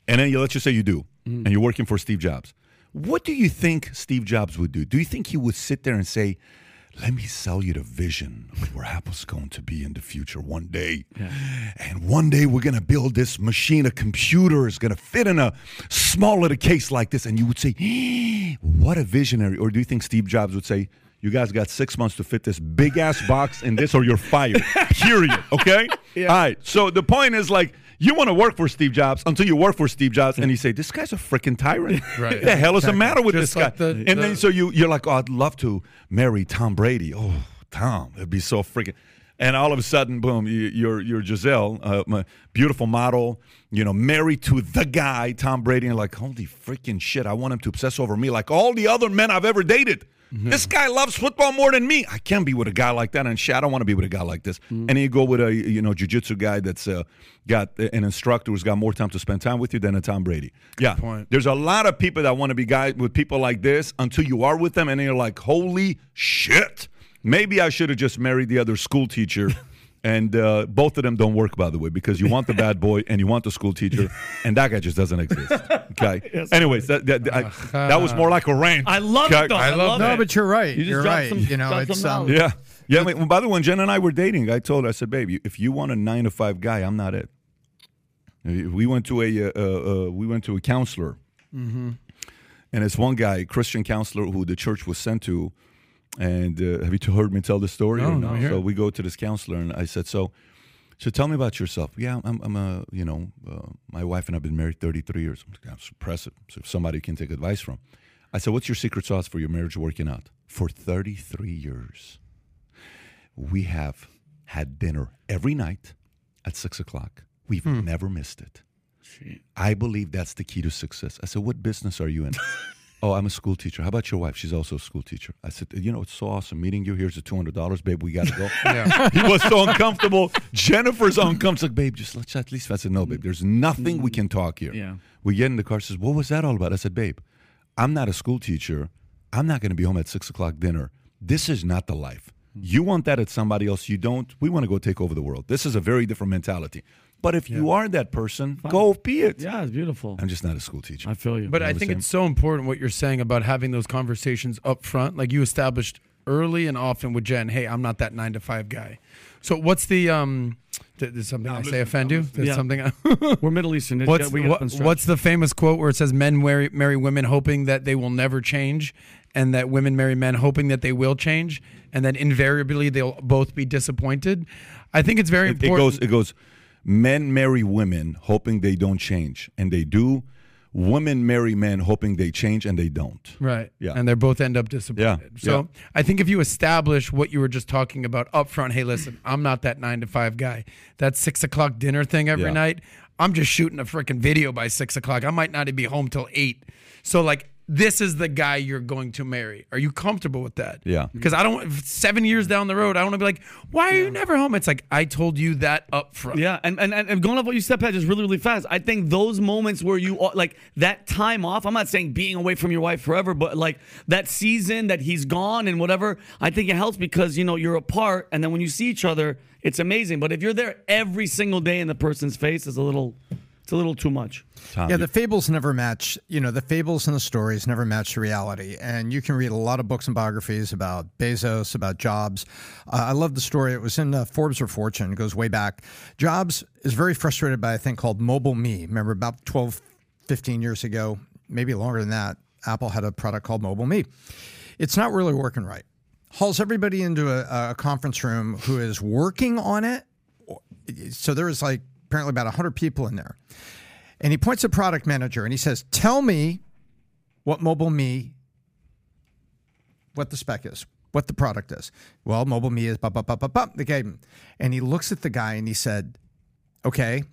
And then you let's just say you do, mm. and you're working for Steve Jobs. What do you think Steve Jobs would do? Do you think he would sit there and say, "Let me sell you the vision of where Apple's going to be in the future one day, and one day we're going to build this machine, a computer is going to fit in a small little case like this," and you would say, "What a visionary!" Or do you think Steve Jobs would say? You guys got six months to fit this big ass box in this, or you're fired. Period. Okay. All right. So the point is, like, you want to work for Steve Jobs until you work for Steve Jobs, and you say, "This guy's a freaking tyrant. Right. What the hell is the matter with Just this like guy?" the- and the- then so you you're like, "Oh, I'd love to marry Tom Brady." Oh, Tom, it'd be so freaking. And all of a sudden, boom, you, you're you're Gisele, uh, my beautiful model, you know, married to the guy Tom Brady, and like, holy freaking shit, I want him to obsess over me like all the other men I've ever dated. This guy loves football more than me. I can't be with a guy like that. And shit, I don't want to be with a guy like this. And then you go with a you know jujitsu guy that's uh, got an instructor who's got more time to spend time with you than a Tom Brady. Yeah, point. there's a lot of people that want to be guys with people like this until you are with them, and then you're like, holy shit. Maybe I should have just married the other school teacher. And uh, both of them don't work, by the way, because you want the bad boy and you want the school teacher, and that guy just doesn't exist. Okay. yes, Anyways, that that, I, that was more like a rant. I love Okay? it though. I I, love love No, it. but you're right. you you're right. some- you know, dropped it's um. Yeah. Yeah. I mean, by the way, when Jen and I were dating, I told her, I said, babe, if you want a nine to five guy, I'm not it. We went to a uh, uh, uh, we went to a counselor, and it's one guy, Christian counselor, who the church was sent to. And uh, have you heard me tell the story? No, or no, So we go to this counselor, and I said, so. So tell me about yourself. Yeah, I'm, I'm a, you know, uh, my wife and I've been married 33 years. I'm That's impressive. So if somebody can take advice from. I said, what's your secret sauce for your marriage working out? For 33 years, we have had dinner every night at six o'clock. We've never missed it. I believe that's the key to success. I said, what business are you in? Oh, I'm a school teacher. How about your wife? She's also a school teacher. I said, you know, it's so awesome meeting you. Here's the $200, babe. We got to go. Yeah. he was so uncomfortable. Jennifer's uncomfortable. Like, babe, just let's at least. I said, no, babe. There's nothing we can talk here. Yeah. We get in the car. She says, what was that all about? I said, babe, I'm not a school teacher. I'm not going to be home at six o'clock dinner. This is not the life. You want that at somebody else. You don't. We want to go take over the world. This is a very different mentality. But if you are that person, go be it. Yeah, it's beautiful. I'm just not a school teacher. I feel you. But I think it's so important what you're saying about having those conversations up front. Like you established early and often with Jen, hey, I'm not that nine to five guy. So what's the um? Did, did something I say offend you? Did Yeah. something? We're Middle Eastern. It- what's we what- up and stretch. what's the famous quote where it says men marry marry women hoping that they will never change, and that women marry men hoping that they will change, and then invariably they'll both be disappointed. I think it's very it, it important. goes. It goes. Men marry women hoping they don't change, and they do. Women marry men hoping they change, and they don't. Right. Yeah. And they both end up disappointed. Yeah, So yeah. I think if you establish what you were just talking about up front, hey, listen, I'm not that nine to five guy. That six o'clock dinner thing every Yeah. night, I'm just shooting a freaking video by six o'clock. I might not be home till eight. So like this is the guy you're going to marry. Are you comfortable with that? Yeah. Because I don't seven years down the road, I want to be like, why are you never home? It's like I told you that up front. Yeah, and, and and and going off what you said, Pat, just really, really fast. I think those moments where you are like that time off. I'm not saying being away from your wife forever, but like that season that he's gone and whatever. I think it helps because you know you're apart, and then when you see each other, it's amazing. But if you're there every single day in the person's face, is a little, it's a little too much. Tom, Yeah, the fables never match. You know, the fables and the stories never match the reality. And you can read a lot of books and biographies about Bezos, about Jobs. Uh, I love the story. It was in uh, Forbes or Fortune. It goes way back. Jobs is very frustrated by a thing called MobileMe. Remember, about 12, 15 years ago, maybe longer than that, Apple had a product called MobileMe. It's not really working right. Hauls everybody into a, a conference room who is working on it. So there was like apparently about 100 people in there and he points to product manager and he says, "Tell me what MobileMe, what the spec is, what the product is." Well, MobileMe is blah blah blah blah. They gave him, and he looks at the guy and he said, "Okay,"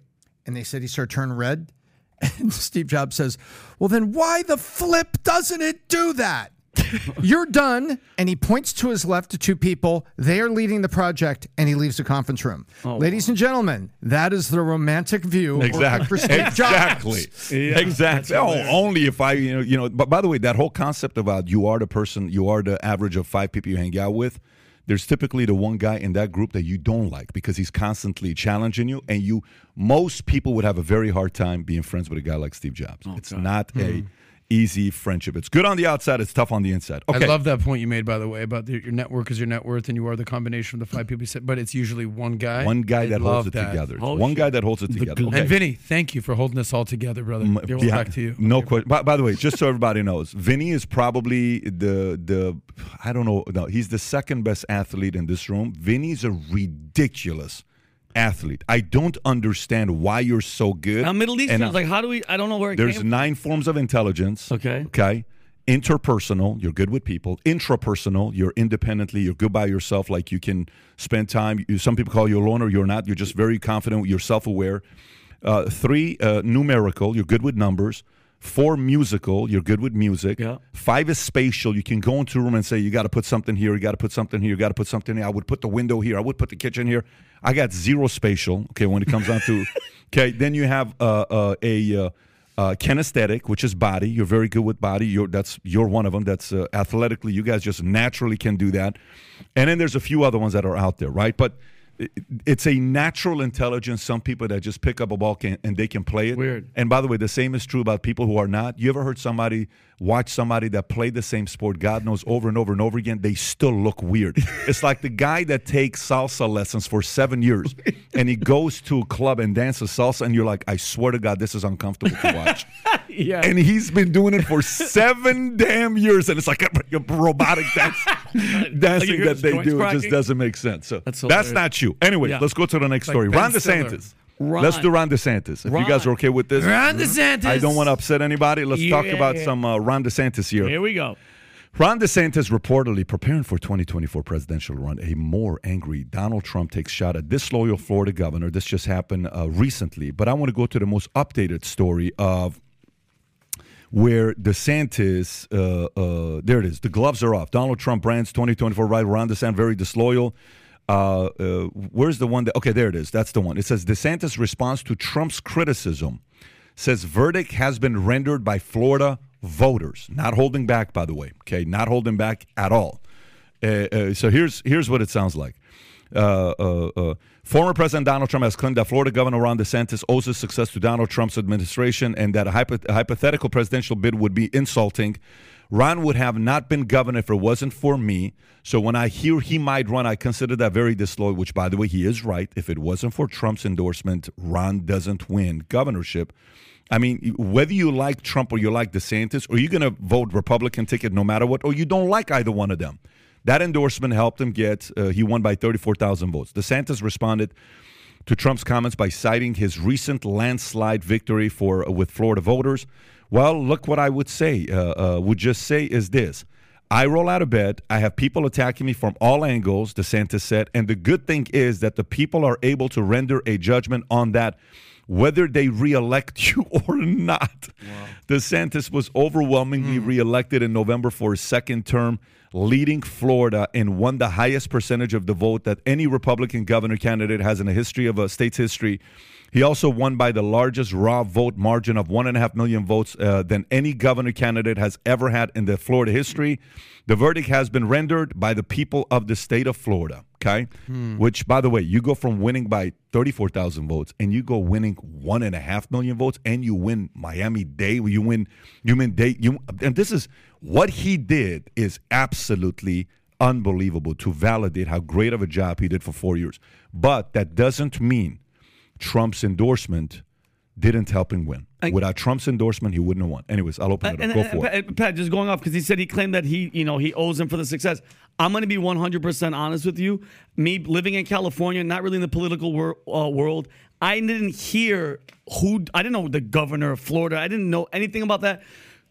and they said he started turning red, and Steve Jobs says, "Well, then why the flip doesn't it do that?" You're done. And he points to his left to two people. They are leading the project, and he leaves the conference room. Oh, Ladies and gentlemen, that is the romantic view of Exactly. for Steve Jobs. Exactly. exactly. Oh, only if I, you know, you know. But by the way, that whole concept about you are the person, you are the average of five people you hang out with. There's typically the one guy in that group that you don't like because he's constantly challenging you, and you. Most people would have a very hard time being friends with a guy like Steve Jobs. it's not a hmm. Easy friendship. It's good on the outside. It's tough on the inside. Okay. I love that point you made, by the way, about the, your network is your net worth, and you are the combination of the five people. You said, but it's usually one guy. One guy I that holds it that. together. It's Oh, one shit. guy that holds it together. Okay. And Vinny, thank you for holding us all together, brother. You're Yeah, back to you. No question. By, by the way, just so everybody knows, Vinny is probably the the I don't know. No, he's the second best athlete in this room. Vinny's a ridiculous athlete. I don't understand why you're so good. I'm Middle Eastern. It's like, how do we? I don't know where it there's came. nine forms of intelligence. Okay. Okay. Interpersonal, you're good with people. Intrapersonal, you're independently, you're good by yourself. Like you can spend time. You, some people call you a loner. You're not. You're just very confident. You're self-aware. Uh, three, uh, numerical. You're good with numbers. Four, musical. You're good with music. Yeah. Five is spatial. You can go into a room and say, you got to put something here. You got to put something here. You got to put something here. I would put the window here. I would put the kitchen here. I got zero spatial. Okay, when it comes down to, okay, then you have uh, uh, a. Uh, uh, kinesthetic, which is body. You're very good with body. You're that's you're one of them. That's uh, athletically, you guys just naturally can do that. And then there's a few other ones that are out there, right? But it's a natural intelligence. Some people that just pick up a ball can, and they can play it. Weird. And by the way, the same is true about people who are not. You ever heard somebody watch somebody that played the same sport, God knows, over and over and over again? They still look weird. it's like the guy that takes salsa lessons for seven years and he goes to a club and dances salsa, and you're like, I swear to God, this is uncomfortable to watch. yeah. and he's been doing it for seven damn years, and it's like a, a robotic dance, dancing that they do. It just doesn't make sense. So That's that's, not you. Anyway, Yeah. let's go to the next like story. Ben Ron Stiller. Ron. Let's do Ron DeSantis. If you guys are okay with this, Ron DeSantis. I don't want to upset anybody. Let's talk Yeah. about some uh, Ron DeSantis here. Here we go. Ron DeSantis reportedly preparing for 2024 presidential run. A more angry Donald Trump takes shot at disloyal Florida governor. This just happened uh, recently, but I want to go to the most updated story of where DeSantis. Uh, uh, there it is. The gloves are off. Donald Trump brands 2024 right. Ron DeSantis very disloyal. Uh, uh, where's the one that? Okay, there it is. That's the one. It says DeSantis response to Trump's criticism says verdict has been rendered by Florida voters. Not holding back, by the way. Okay, not holding back at all. Uh, uh, so here's here's what it sounds like. Uh, uh, uh, former President Donald Trump has claimed that Florida Governor Ron DeSantis owes his success to Donald Trump's administration and that a, hypo- a hypothetical presidential bid would be insulting. Ron would have not been governor if it wasn't for me. So when I hear he might run, I consider that very disloyal, which, by the way, he is right. If it wasn't for Trump's endorsement, Ron doesn't win governorship. I mean, whether you like Trump or you like DeSantis, or you're going to vote Republican ticket no matter what, or you don't like either one of them. That endorsement helped him get, uh, he won by 34,000 votes. DeSantis responded to Trump's comments by citing his recent landslide victory for uh, with Florida voters. Well, look what I would say, uh, uh, would just say is this. I roll out of bed. I have people attacking me from all angles, DeSantis said. And the good thing is that the people are able to render a judgment on that whether they reelect you or not. Wow. DeSantis was overwhelmingly mm. reelected in November for his second term, leading Florida and won the highest percentage of the vote that any Republican governor candidate has in the history of a state's history. He also won by the largest raw vote margin of one and a half million votes uh, than any governor candidate has ever had in the Florida history. The verdict has been rendered by the people of the state of Florida. Okay, hmm. which by the way, you go from winning by thirty-four thousand votes, and you go winning one and a half million votes, and you win Miami Dade. You win, you win Dade. You and this is what he did is absolutely unbelievable to validate how great of a job he did for four years. But that doesn't mean Trump's endorsement didn't help him win. I, Without Trump's endorsement, he wouldn't have won. Anyways, I'll open it and, up. Go and, for Pat, it. Pat, just going off because he said he claimed that he, you know, he owes him for the success. I'm going to be 100% honest with you. Me living in California, not really in the political wor- uh, world, I didn't hear who. I didn't know the governor of Florida. I didn't know anything about that.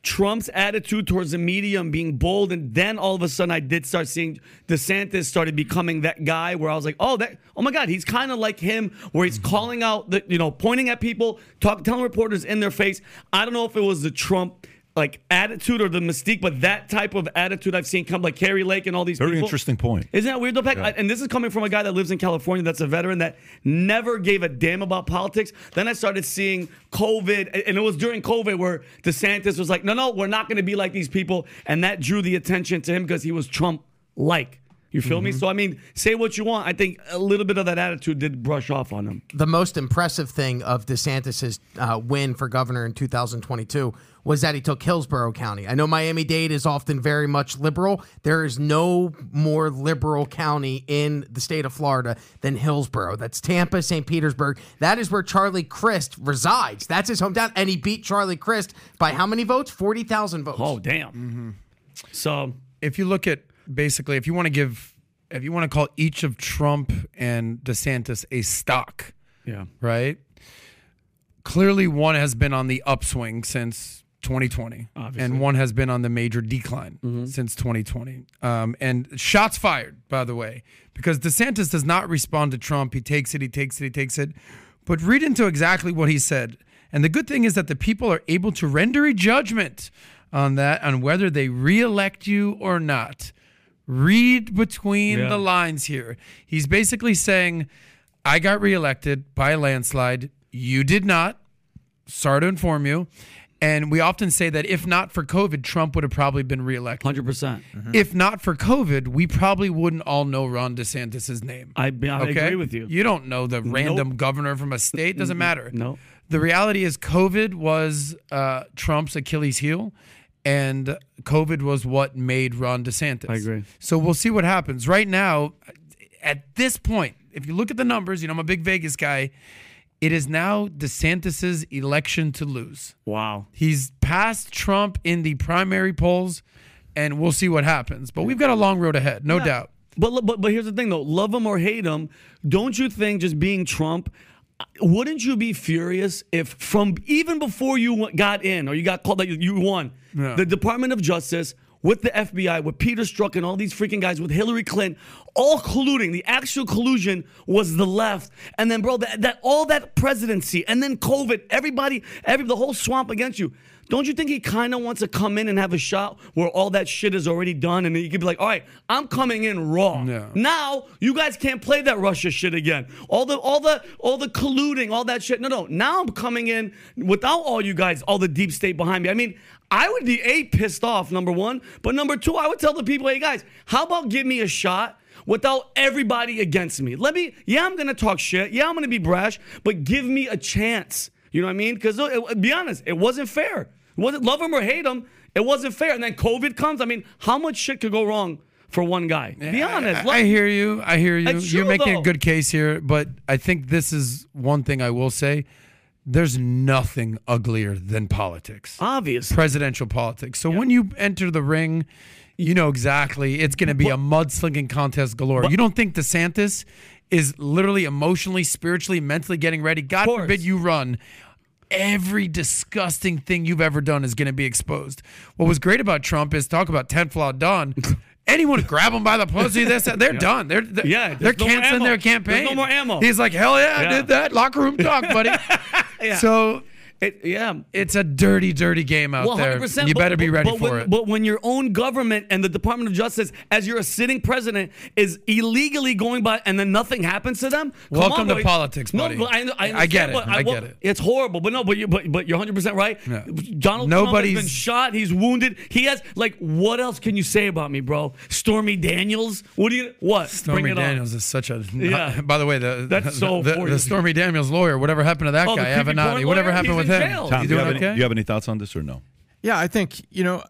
Trump's attitude towards the media and being bold, and then all of a sudden I did start seeing DeSantis started becoming that guy where I was like, oh, that, oh my God, he's kind of like him, where he's mm-hmm. calling out the, you know, pointing at people, talk, telling reporters in their face. I don't know if it was the Trump like attitude or the mystique, but that type of attitude I've seen come like Kari Lake and all these Very people. interesting point. Isn't that weird though, Yeah. And this is coming from a guy that lives in California that's a veteran that never gave a damn about politics. Then I started seeing COVID, and it was during COVID where DeSantis was like, no, no, we're not going to be like these people. And that drew the attention to him because he was Trump like. You feel mm-hmm. me? So I mean, say what you want. I think a little bit of that attitude did brush off on him. The most impressive thing of DeSantis's uh, win for governor in 2022 was that he took Hillsborough County. I know Miami Dade is often very much liberal. There is no more liberal county in the state of Florida than Hillsborough. That's Tampa, St. Petersburg. That is where Charlie Crist resides. That's his hometown, and he beat Charlie Crist by how many votes? Forty thousand votes. Oh damn! Mm-hmm. So if you look at basically, if you want to give, if you want to call each of Trump and DeSantis a stock, yeah, right. Clearly, one has been on the upswing since 2020, Obviously. and one has been on the major decline mm-hmm. since 2020. Um, and shots fired, by the way, because DeSantis does not respond to Trump. He takes it, he takes it, he takes it. But read into exactly what he said. And the good thing is that the people are able to render a judgment on that, on whether they reelect you or not. Read between yeah. the lines here. He's basically saying, I got reelected by a landslide. You did not. Sorry to inform you. And we often say that if not for COVID, Trump would have probably been reelected. Hundred percent. Mm-hmm. If not for COVID, we probably wouldn't all know Ron DeSantis' name. I, I okay? agree with you. You don't know the random nope. governor from a state. Doesn't matter. No. The reality is, COVID was uh, Trump's Achilles heel and COVID was what made Ron DeSantis. I agree. So we'll see what happens. Right now, at this point, if you look at the numbers, you know I'm a big Vegas guy. It is now DeSantis's election to lose. Wow. He's passed Trump in the primary polls, and we'll see what happens. But we've got a long road ahead, no yeah. doubt. But, but but here's the thing though, love him or hate him, don't you think just being Trump wouldn't you be furious if from even before you got in or you got called that you won yeah. the department of justice with the FBI, with Peter Strzok and all these freaking guys, with Hillary Clinton, all colluding. The actual collusion was the left, and then, bro, that, that all that presidency, and then COVID, everybody, every the whole swamp against you. Don't you think he kind of wants to come in and have a shot where all that shit is already done and he could be like, all right, I'm coming in raw. Yeah. Now you guys can't play that Russia shit again. All the all the all the colluding, all that shit. No, no. Now I'm coming in without all you guys, all the deep state behind me. I mean, I would be a pissed off, number one. But number two, I would tell the people, hey guys, how about give me a shot? without everybody against me. Let me, yeah, I'm gonna talk shit. Yeah, I'm gonna be brash, but give me a chance. You know what I mean? Because be honest, it wasn't fair. Love him or hate him. It wasn't fair. And then COVID comes. I mean, how much shit could go wrong for one guy? Be honest. I, I hear you. I hear you. You're making though. a good case here, but I think this is one thing I will say. There's nothing uglier than politics. Obvious. presidential politics. So when you enter the ring, you know exactly it's going to be a mudslinging contest galore. you don't think DeSantis is literally emotionally, spiritually, mentally getting ready? God forbid you run. Every disgusting thing you've ever done is going to be exposed. What was great about Trump is talk about Ted Flaw done. Anyone grab them by the pussy, this, they're done. They're, they're Yeah, they're no canceling their There's campaign. no more ammo. He's like, hell yeah, I did that. Locker room talk, buddy. So It- yeah. it's a dirty, dirty game out Well, there. 100%. You but- better be ready but for when, it. But when your own government and the Department of Justice, as you're a sitting president, is illegally going by and then nothing happens to them. come Welcome on, to buddy. politics, no, buddy. but I, I, I get it. but I get it. It's horrible, but no, but you, but, but you're 100 percent right. Yeah. Donald Trump has been shot. He's wounded. He has like, what else can you say about me, bro? Stormy Daniels. What do you? What? Stormy Bring it Daniels is such a. Yeah. By the way, the That's so the, the, Stormy Daniels lawyer. Whatever happened to that Oh, guy? Avenatti. Whatever happened with? Jail. Tom, do you, have okay? any, do you have any thoughts on this or no? Yeah, I think you know.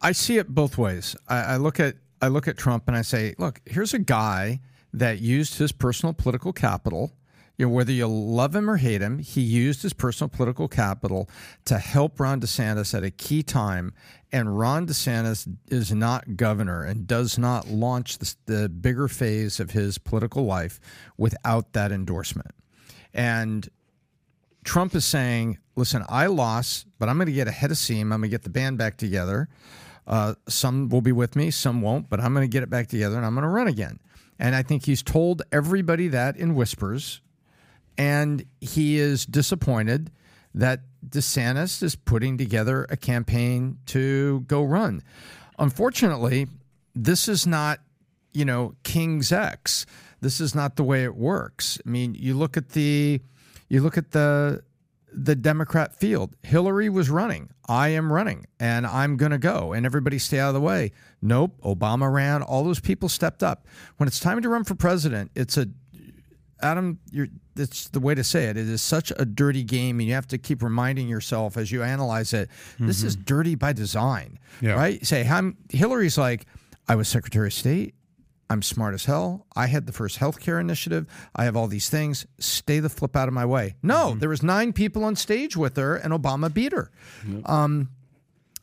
I see it both ways. I, I look at I look at Trump and I say, look, here's a guy that used his personal political capital. You know, whether you love him or hate him, he used his personal political capital to help Ron DeSantis at a key time. And Ron DeSantis is not governor and does not launch the, the bigger phase of his political life without that endorsement. And Trump is saying, listen, I lost, but I'm going to get ahead of steam. I'm going to get the band back together. Uh, some will be with me, some won't, but I'm going to get it back together and I'm going to run again. And I think he's told everybody that in whispers. And he is disappointed that DeSantis is putting together a campaign to go run. Unfortunately, this is not, you know, King's X. This is not the way it works. I mean, you look at the you look at the the Democrat field. Hillary was running. I am running and I'm going to go and everybody stay out of the way. Nope, Obama ran. All those people stepped up. When it's time to run for president, it's a Adam, you're, that's the way to say it. It is such a dirty game, and you have to keep reminding yourself as you analyze it. This is mm-hmm. dirty by design, Yeah. right? Say, I'm, Hillary's like, I was Secretary of State. I'm smart as hell. I had the first healthcare initiative. I have all these things. Stay the flip out of my way. No, there was nine people on stage with her, and Obama beat her. Um,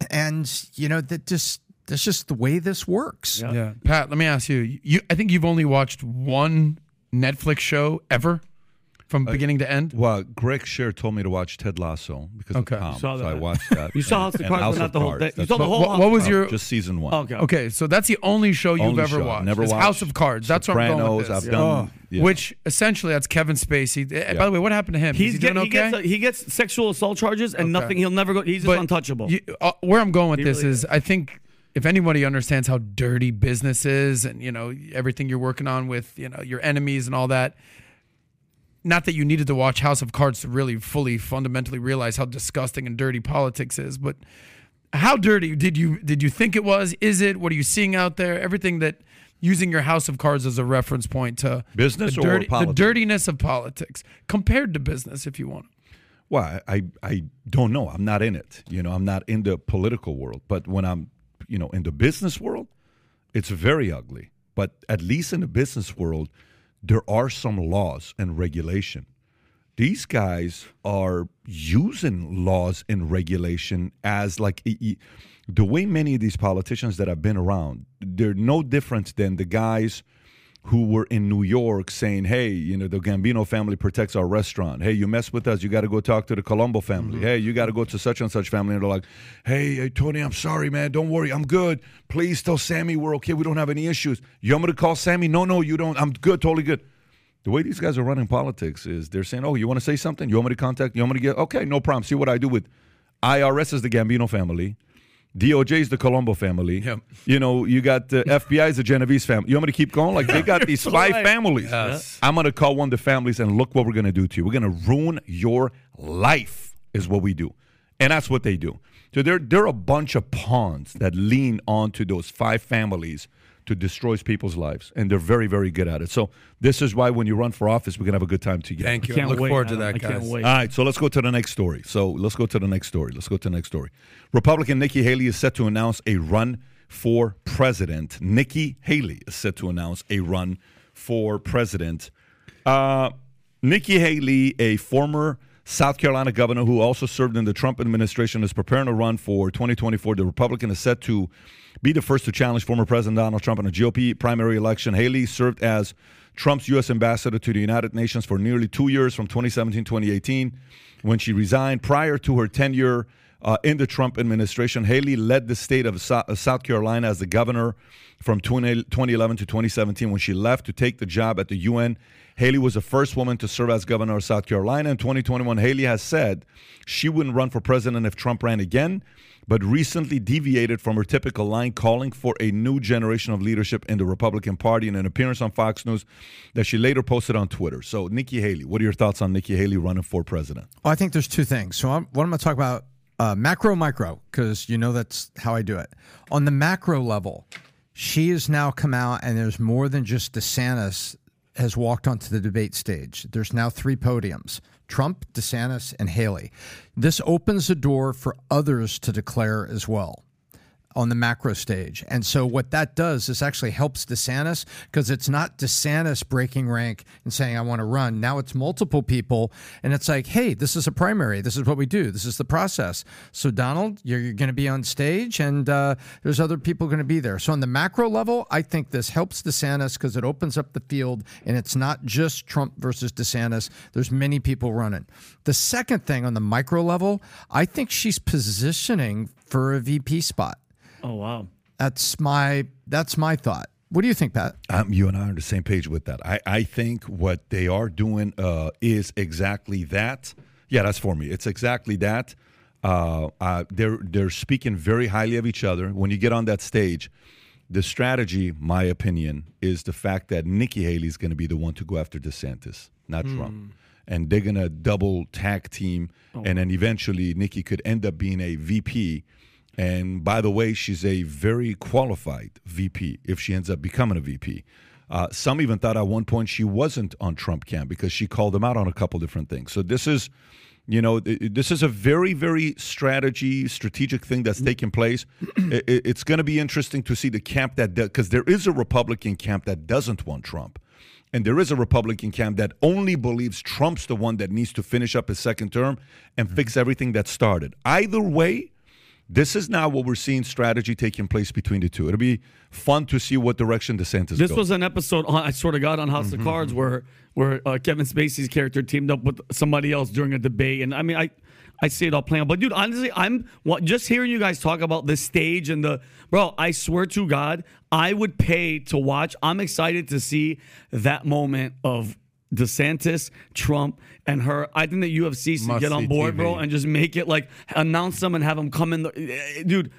and you know that just that's just the way this works. Yeah, Pat. Let me ask you. You, I think you've only watched one Netflix show ever, from beginning to end. Well, Greg Sher told me to watch Ted Lasso because Okay. of Tom, Saw so I watched that. You saw House of Cards, but not the whole thing. You That's saw the what- whole What, what was your? just season one. Okay. Okay, so that's the only show you've Only ever show. watched. Never watched House of Cards. That's what I'm going with this. I've done. yeah. Which essentially that's Kevin Spacey. Eh, By the way, what happened to him? He's Is he get, doing he okay? gets he gets sexual assault charges and Okay. nothing. He'll never go. He's just But untouchable. you- uh, where I'm going with He this really is, I think if anybody understands how dirty business is, and you know everything you're working on with you know your enemies and all that. Not that you needed to watch House of Cards to really fully fundamentally realize how disgusting and dirty politics is, but how dirty did you did you think it was? Is it? What are you seeing out there? Everything that using your House of Cards as a reference point to Business the, or dirty, the dirtiness of politics compared to business, if you want. Well, I I don't know. I'm not in it. You know, I'm not in the political world. But when I'm, you know, in the business world, it's very ugly. But at least in the business world, there are some laws and regulation. These guys are using laws and regulation as like the way many of these politicians that have been around. They're no different than the guys who were in New York saying, "Hey, you know, the Gambino family protects our restaurant. Hey, you mess with us, you got to go talk to the Colombo family. Mm-hmm. Hey, you got to go to such and such family." And they're like, "Hey, hey, Tony, I'm sorry, man. Don't worry, I'm good. Please tell Sammy we're okay. We don't have any issues. You want me to call Sammy? No, no, you don't. I'm good, totally good." The way these guys are running politics is they're saying, "Oh, you want to say something? You want me to contact? You want me to get? Okay, no problem. See what I do with IRS is the Gambino family." DOJ is the Colombo family. Yep. You know, you got uh, the FBI is the Genovese family. You want me to keep going? Like they got these five families. Yes. I'm gonna call one of the families and look what we're gonna do to you. We're gonna ruin your life, is what we do. And that's what they do. So they're they're a bunch of pawns that lean onto those five families to destroy people's lives, and they're very, very good at it. So this is why when you run for office, we're gonna have a good time together. Thank you. Can't Look wait, forward to that, I can't wait. All right, so let's go to the next story. So let's go to the next story. Let's go to the next story. Republican Nikki Haley is set to announce a run for president. Nikki Haley is set to announce a run for president. Uh, Nikki Haley, a former South Carolina governor who also served in the Trump administration, is preparing to run for 2024. The Republican is set to be the first to challenge former President Donald Trump in a GOP primary election. Haley served as Trump's U.S. ambassador to the United Nations for nearly two years from 2017 2018 when she resigned. Prior to her tenure uh, in the Trump administration, Haley led the state of Sou- South Carolina as the governor from 20, 2011 to 2017 when she left to take the job at the UN. Haley was the first woman to serve as governor of South Carolina. In 2021, Haley has said she wouldn't run for president if Trump ran again, but recently deviated from her typical line, calling for a new generation of leadership in the Republican Party in an appearance on Fox News that she later posted on Twitter. So, Nikki Haley, what are your thoughts on Nikki Haley running for president? Well, I think there's two things. So I'm, what I'm going to talk about uh, macro, micro, because you know that's how I do it. On the macro level, she has now come out, and there's more than just DeSantis has walked onto the debate stage. There's now three podiums: Trump, DeSantis, and Haley. This opens the door for others to declare as well on the macro stage. And so what that does is actually helps DeSantis because it's not DeSantis breaking rank and saying, I want to run. Now it's multiple people. And it's like, hey, this is a primary. This is what we do. This is the process. So, Donald, you're, you're going to be on stage and uh, there's other people going to be there. So, on the macro level, I think this helps DeSantis because it opens up the field and it's not just Trump versus DeSantis. There's many people running. The second thing on the micro level, I think she's positioning for a VP spot. Oh wow. That's my that's my thought. What do you think, Pat? Um, you and I are on the same page with that. I, I think what they are doing uh, is exactly that. Yeah, that's for me. It's exactly that. Uh, uh, they're they're speaking very highly of each other. When you get on that stage, the strategy, my opinion, is the fact that Nikki Haley is going to be the one to go after DeSantis, not Trump, and they're going to double tag team, and then eventually Nikki could end up being a VP. And by the way, she's a very qualified VP if she ends up becoming a VP. Uh, some even thought at one point she wasn't on Trump camp because she called him out on a couple different things. So this is, you know, this is a very, very strategy, strategic thing that's taking place. It's going to be interesting to see the camp that because there is a Republican camp that doesn't want Trump. And there is a Republican camp that only believes Trump's the one that needs to finish up his second term and fix everything that started. Either way, this is now what we're seeing strategy taking place between the two. It'll be fun to see what direction DeSantis This goes. was an episode, on, I swear to God, on House of Cards where where uh, Kevin Spacey's character teamed up with somebody else during a debate, and I mean, I I see it all playing out. But dude, honestly, I'm what, just hearing you guys talk about the stage and the bro. I swear to God, I would pay to watch. I'm excited to see that moment of DeSantis, Trump, and her. I think the UFC should get on Must-see board, bro, and just make it like announce them and have them come in. The, eh, dude,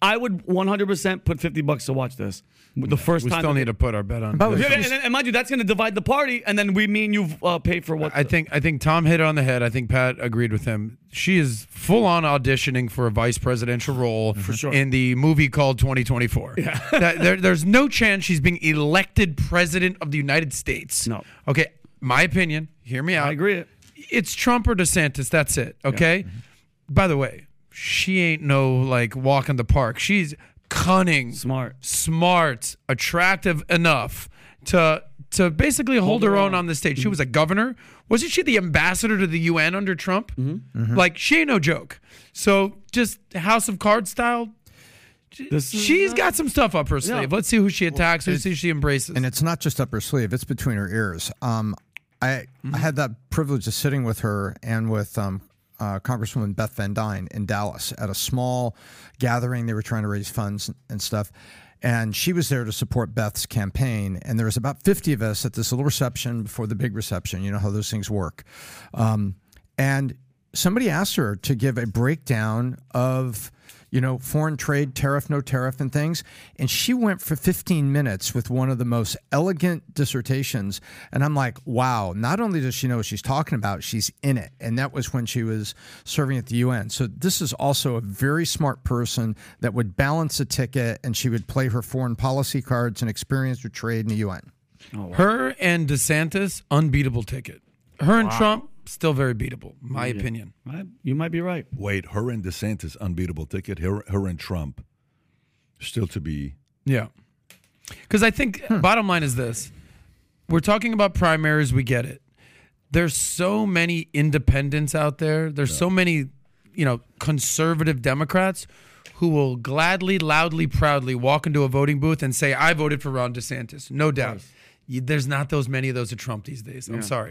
I would 100% put 50 bucks to watch this. The first We time. still need to put our bet on. By the this. Yeah, and, and, and mind you, that's going to divide the party, and then we, me and you, uh, pay for what. I think I think Tom hit it on the head. I think Pat agreed with him. She is full on auditioning for a vice presidential role for sure. in the movie called 2024. That- there- there's no chance she's being elected president of the United States. No. Okay, my opinion. Hear me out. I agree. It's Trump or DeSantis. That's it. Okay. By the way, she ain't no like walk in the park. She's cunning, Smart. smart, attractive enough to to basically hold, her own on the stage. She was a governor. Wasn't she the ambassador to the UN under Trump? Like she ain't no joke. So just House of Cards style. This is, uh, got some stuff up her sleeve. yeah. Let's see who she attacks. Let's see who she embraces. And it's not just up her sleeve; it's between her ears. Um, I I had that privilege of sitting with her and with um, uh, Congresswoman Beth Van Duyne in Dallas at a small gathering. They were trying to raise funds and stuff. And she was there to support Beth's campaign. And there was about 50 of us at this little reception before the big reception. You know how those things work. Um, and somebody asked her to give a breakdown of you know, foreign trade, tariff, no tariff, and things. And she went for 15 minutes with one of the most elegant dissertations. And I'm like, wow, not only does she know what she's talking about, she's in it. And that was when she was serving at the UN. So this is also a very smart person that would balance a ticket and she would play her foreign policy cards and experience her trade in the UN. Her and DeSantis, unbeatable ticket. Her and Trump, still very beatable, my opinion. I- You might be right. Wait, her and DeSantis unbeatable ticket. Her, her and Trump still to be. Yeah. Because I think bottom line is this: we're talking about primaries. We get it. There's so many independents out there. There's so many, you know, conservative Democrats who will gladly, loudly, proudly walk into a voting booth and say, "I voted for Ron DeSantis." No doubt. You- There's not those many of those at Trump these days. I'm sorry.